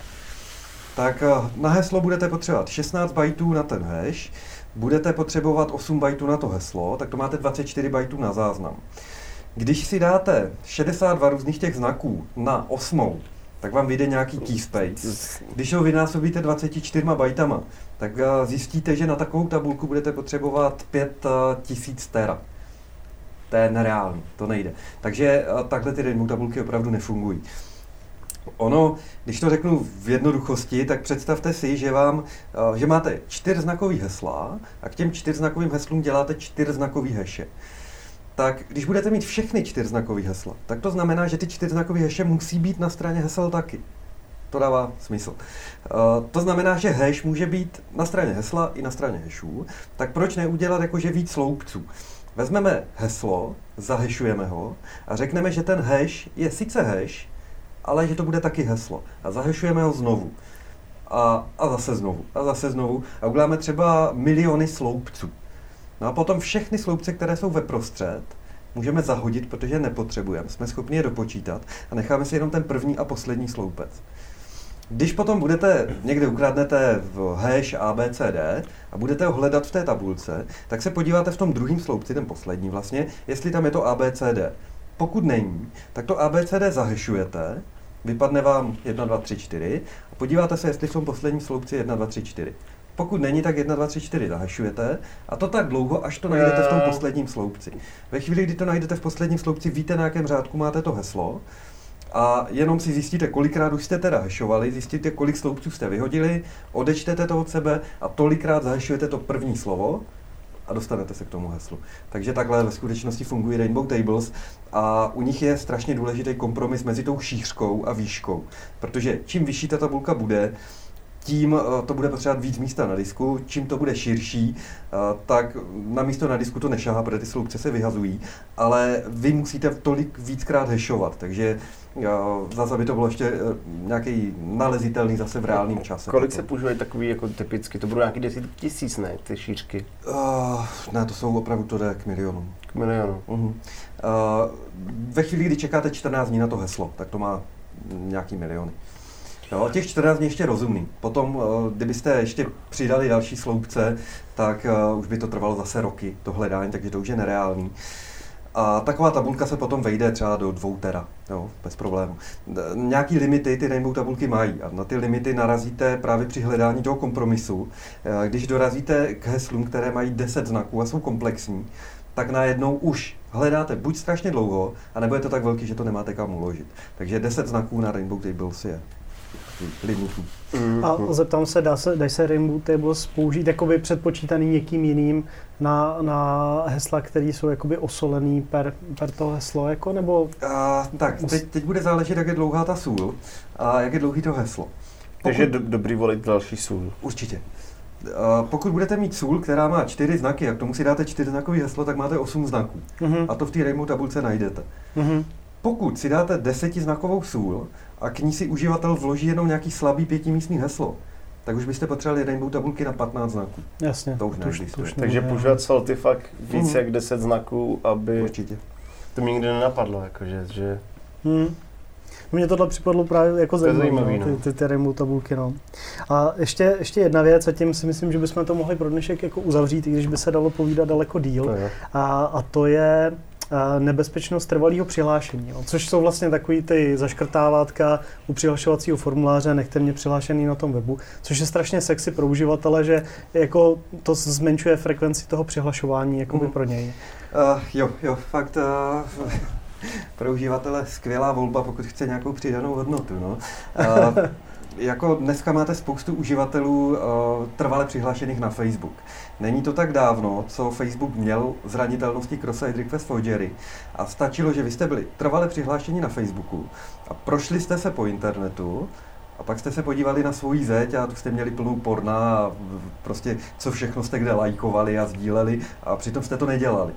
tak eh, na heslo budete potřebovat 16 bajtů na ten hash, budete potřebovat 8 bajtů na to heslo, tak to máte 24 bajtů na záznam. Když si dáte 62 různých těch znaků na osmou, tak vám vyjde nějaký key space. Když ho vynásobíte 24 bajtama, tak eh, zjistíte, že na takovou tabulku budete potřebovat 5000 eh, tera. To je nereálný, to nejde. Takže eh, takhle ty Rainbow tabulky opravdu nefungují. Ono, když to řeknu v jednoduchosti, tak představte si, že, vám, že máte čtyřznakový hesla a k těm čtyřznakovým heslům děláte čtyřznakový heše tak když budete mít všechny čtyřznakové hesla, tak to znamená, že ty čtyřznakové heše musí být na straně hesel taky. To dává smysl. Uh, to znamená, že hash může být na straně hesla i na straně hashů, tak proč neudělat jakože víc sloupců? Vezmeme heslo, zahešujeme ho a řekneme, že ten hash je sice hash, ale že to bude taky heslo. A zahešujeme ho znovu. A, a zase znovu. A zase znovu. A uděláme třeba miliony sloupců. No a potom všechny sloupce, které jsou ve prostřed, můžeme zahodit, protože je nepotřebujeme. Jsme schopni je dopočítat a necháme si jenom ten první a poslední sloupec. Když potom budete, někde ukradnete v hash ABCD a budete ho hledat v té tabulce, tak se podíváte v tom druhém sloupci, ten poslední vlastně, jestli tam je to ABCD. Pokud není, tak to ABCD zahešujete, vypadne vám 1, 2, 3, 4 a podíváte se, jestli v tom posledním sloupci 1, 2, 3, 4. Pokud není, tak 1, 2, 3, 4 zahašujete a to tak dlouho, až to najdete v tom posledním sloupci. Ve chvíli, kdy to najdete v posledním sloupci, víte, na jakém řádku máte to heslo a jenom si zjistíte, kolikrát už jste teda hešovali, zjistíte, kolik sloupců jste vyhodili, odečtete to od sebe a tolikrát zahešujete to první slovo a dostanete se k tomu heslu. Takže takhle ve skutečnosti fungují Rainbow Tables a u nich je strašně důležitý kompromis mezi tou šířkou a výškou. Protože čím vyšší ta tabulka bude, tím eh, to bude potřebovat víc místa na disku, čím to bude širší, eh, tak na místo na disku to nešahá, protože ty sloupce se vyhazují, ale vy musíte tolik víckrát hešovat, takže eh, zase by to bylo ještě nějaký nalezitelný zase v reálném čase. Kolik se používají takový jako typicky? To budou nějaký desítky tisíc, ne, ty šířky? Uh, ne, to jsou opravdu to jde k milionům. K milionu. Uh-huh. Uh, ve chvíli, kdy čekáte 14 dní na to heslo, tak to má nějaký miliony. Jo, těch 14 dní ještě rozumný. Potom, eh, kdybyste ještě přidali další sloupce, tak uh, už by to trvalo zase roky, to hledání, takže to už je nereálný. A taková tabulka se potom vejde třeba do dvou tera, jo, bez problému. Nějaký limity ty Rainbow tabulky mají a na ty limity narazíte právě při hledání toho kompromisu. Eh, když dorazíte k heslům, které mají 10 znaků a jsou komplexní, tak najednou už hledáte buď strašně dlouho, anebo je to tak velký, že to nemáte kam uložit. Takže 10 znaků na Rainbow Tables je limitů. A zeptám se, dá se, dají se Rainbow Tables použít jakoby předpočítaný někým jiným na, na hesla, které jsou jakoby osolený per, per to heslo, jako, nebo? A, tak, teď, teď bude záležet, jak je dlouhá ta sůl a jak je dlouhý to heslo. Pokud, Takže je do, dobrý volit další sůl. Určitě. A pokud budete mít sůl, která má čtyři znaky a k tomu si dáte čtyřznakový heslo, tak máte osm znaků. Mm-hmm. A to v té Rainbow tabulce najdete. Mm-hmm. Pokud si dáte desetiznakovou sůl a k ní si uživatel vloží jenom nějaký slabý pětimístný heslo, tak už byste potřebovali Rainbow tabulky na 15 znaků. Jasně. To už neexistuje. Už Takže používat salty fakt víc mm. jak 10 znaků, aby... Určitě. To mi nikdy nenapadlo, jakože, že... Hmm. Mně tohle připadlo právě jako zajímavé, no, ty, ty, ty Rainbow tabulky. No. A ještě, ještě jedna věc, a tím si myslím, že bychom to mohli pro dnešek jako uzavřít, i když by se dalo povídat daleko díl. A, a to je nebezpečnost trvalého přihlášení, jo, což jsou vlastně takový ty zaškrtávátka u přihlašovacího formuláře, nechte mě přihlášený na tom webu, což je strašně sexy pro uživatele, že jako to zmenšuje frekvenci toho přihlašování jakoby mm. pro něj. Uh, jo, jo, fakt uh, pro uživatele skvělá volba, pokud chce nějakou přidanou hodnotu. No. Uh, jako dneska máte spoustu uživatelů uh, trvale přihlášených na Facebook. Není to tak dávno, co Facebook měl zranitelnosti cross-site request forgery a stačilo, že vy jste byli trvale přihlášeni na Facebooku a prošli jste se po internetu a pak jste se podívali na svoji zeď a tu jste měli plnou porna a prostě co všechno jste kde lajkovali a sdíleli a přitom jste to nedělali.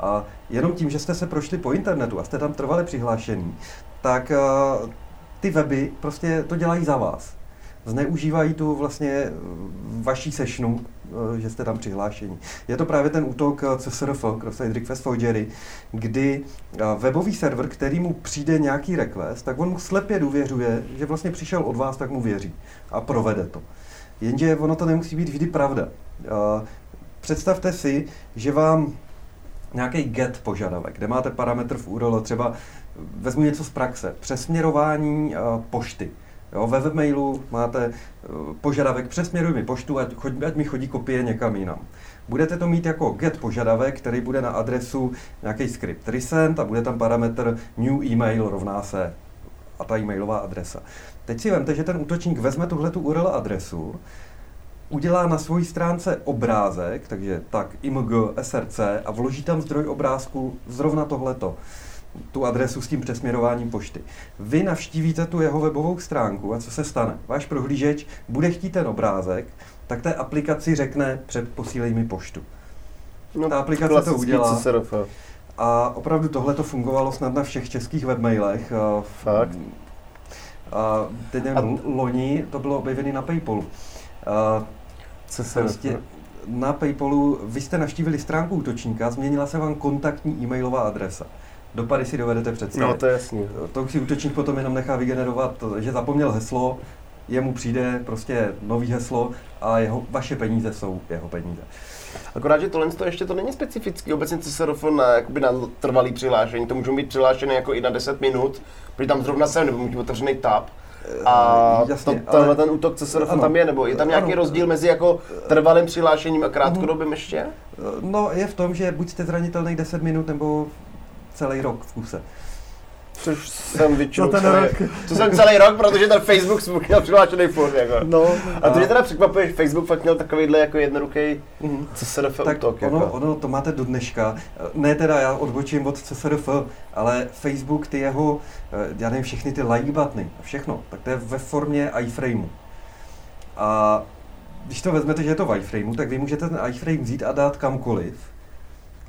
A jenom tím, že jste se prošli po internetu a jste tam trvale přihlášení, tak uh, ty weby prostě to dělají za vás. Zneužívají tu vlastně eh, vaší sešnu, eh, že jste tam přihlášení. Je to právě ten útok eh, CSRF, Cross-Site Request Forgery, kdy webový server, který mu přijde nějaký request, tak on mu slepě důvěřuje, že vlastně přišel od vás, tak mu věří a provede to. Jenže ono to nemusí být vždy pravda. Představte si, že vám nějaký get požadavek, kde máte parametr v URL, třeba vezmu něco z praxe, přesměrování uh, pošty. Jo, ve webmailu máte uh, požadavek přesměruj mi poštu, ať, choď, ať mi chodí kopie někam jinam. Budete to mít jako get požadavek, který bude na adresu nějaký script resend a bude tam parametr new email rovná se a ta e-mailová adresa. Teď si vemte, že ten útočník vezme tuhle tu URL adresu, udělá na své stránce obrázek, takže tak img src a vloží tam zdroj obrázku zrovna tohleto tu adresu s tím přesměrováním pošty. Vy navštívíte tu jeho webovou stránku a co se stane? Váš prohlížeč bude chtít ten obrázek, tak té aplikaci řekne před posílej mi poštu. No, Ta aplikace to udělá. CSRF. A opravdu tohle to fungovalo snad na všech českých webmailech. Fakt? A teď nevím, a... loni to bylo objevené na Paypalu. Co se prostě na Paypalu vy jste navštívili stránku útočníka, změnila se vám kontaktní e-mailová adresa. Dopady si dovedete představit. No, to je jasný. To už si útočník potom jenom nechá vygenerovat, že zapomněl heslo, jemu přijde prostě nový heslo a jeho, vaše peníze jsou jeho peníze. Akorát, že tohle to ještě to není specifický. Obecně CSRF na, jakoby na trvalý přihlášení, to můžou být přihlášené jako i na 10 minut, protože tam zrovna jsem, nebo můžu otevřený tab, a Jasně, to, tenhle ale, ten útok CSRF ano, tam je, nebo je tam nějaký ano, rozdíl mezi jako trvalým přihlášením a krátkodobým ještě? No je v tom, že buď jste zranitelný 10 minut, nebo celý rok v kuse. Což jsem většinou ten celý, rok. To jsem celý rok, protože ten Facebook měl přihlášený furt. Jako. No, A to mě teda překvapuje, že Facebook fakt měl takovýhle jako jednoduchý, Mhm. nefe Tak útok. ono, Jako. ono to máte do dneška. Ne teda já odbočím od CSRF, ale Facebook ty jeho, eh, já nevím, všechny ty like buttony, všechno, tak to je ve formě iframeu. A když to vezmete, že je to v iframeu, tak vy můžete ten iframe vzít a dát kamkoliv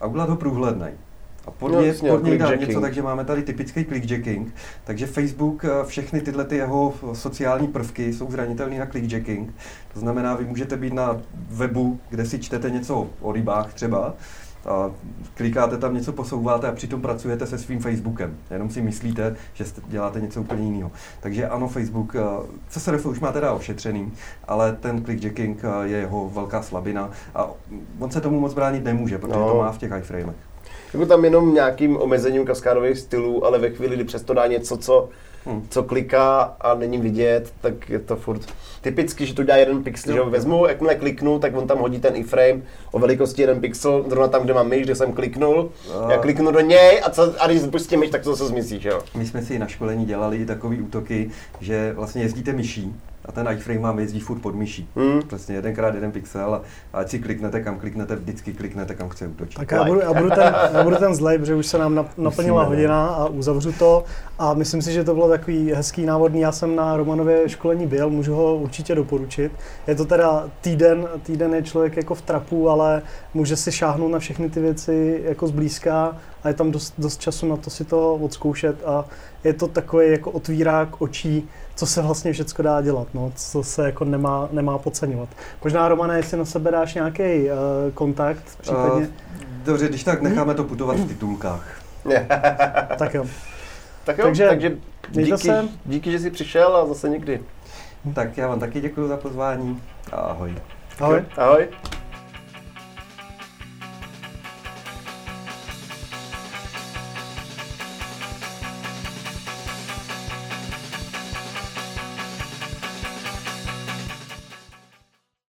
a udělat ho průhledný. A pod No, jasně, pod něj clickjacking. něco, takže máme tady typický clickjacking. Takže Facebook, eh, všechny tyhle ty jeho sociální prvky jsou zranitelné na clickjacking. To znamená, vy můžete být na webu, kde si čtete něco o rybách třeba, a klikáte tam něco, posouváte a přitom pracujete se svým Facebookem. Jenom si myslíte, že jste, děláte něco úplně jiného. Takže ano, Facebook, eh, CSRF už má teda ošetřený, ale ten clickjacking eh, je jeho velká slabina a on se tomu moc bránit nemůže, protože No. to má v těch iframech. Jako tam jenom nějakým omezením kaskádových stylů, ale ve chvíli, kdy přesto dá něco, co, Hm. co kliká a není vidět, tak je to furt typicky, že to dělá jeden pixel, že ho vezmu, jakmile kliknu, tak on tam hodí ten iframe o velikosti jeden pixel, zrovna tam, kde mám myš, kde jsem kliknul, A- já kliknu do něj a, co, a když spustím myš, tak to zase zmizí, že jo? My jsme si na školení dělali takové útoky, že vlastně jezdíte myší a ten iframe vám jezdí furt pod myší. Hmm. Přesně jedenkrát jeden pixel a a ať si kliknete, kam kliknete, vždycky kliknete, kam chce útočit. Tak já budu, já budu ten, já budu ten zlej, protože už se nám nap- naplnila Musíme, hodina a uzavřu to. A myslím si, že to bylo takový hezký návodný. Já jsem na Romanově školení byl, můžu ho určitě doporučit. Je to teda týden, týden je člověk jako v trapu, ale může si šáhnout na všechny ty věci jako zblízka a je tam dost, dost času na to si to odzkoušet a je to takový jako otvírák očí, co se vlastně všechno dá dělat, no, co se jako nemá, nemá podceňovat. Možná, Romane, jestli na sebe dáš nějaký uh, kontakt, případně, Dobře, když tak necháme to putovat v titulkách. tak jo. Tak jo, Takže takže, díky, se. díky, že jsi přišel a zase někdy. Tak já vám taky děkuji za pozvání a ahoj. Ahoj. Ahoj.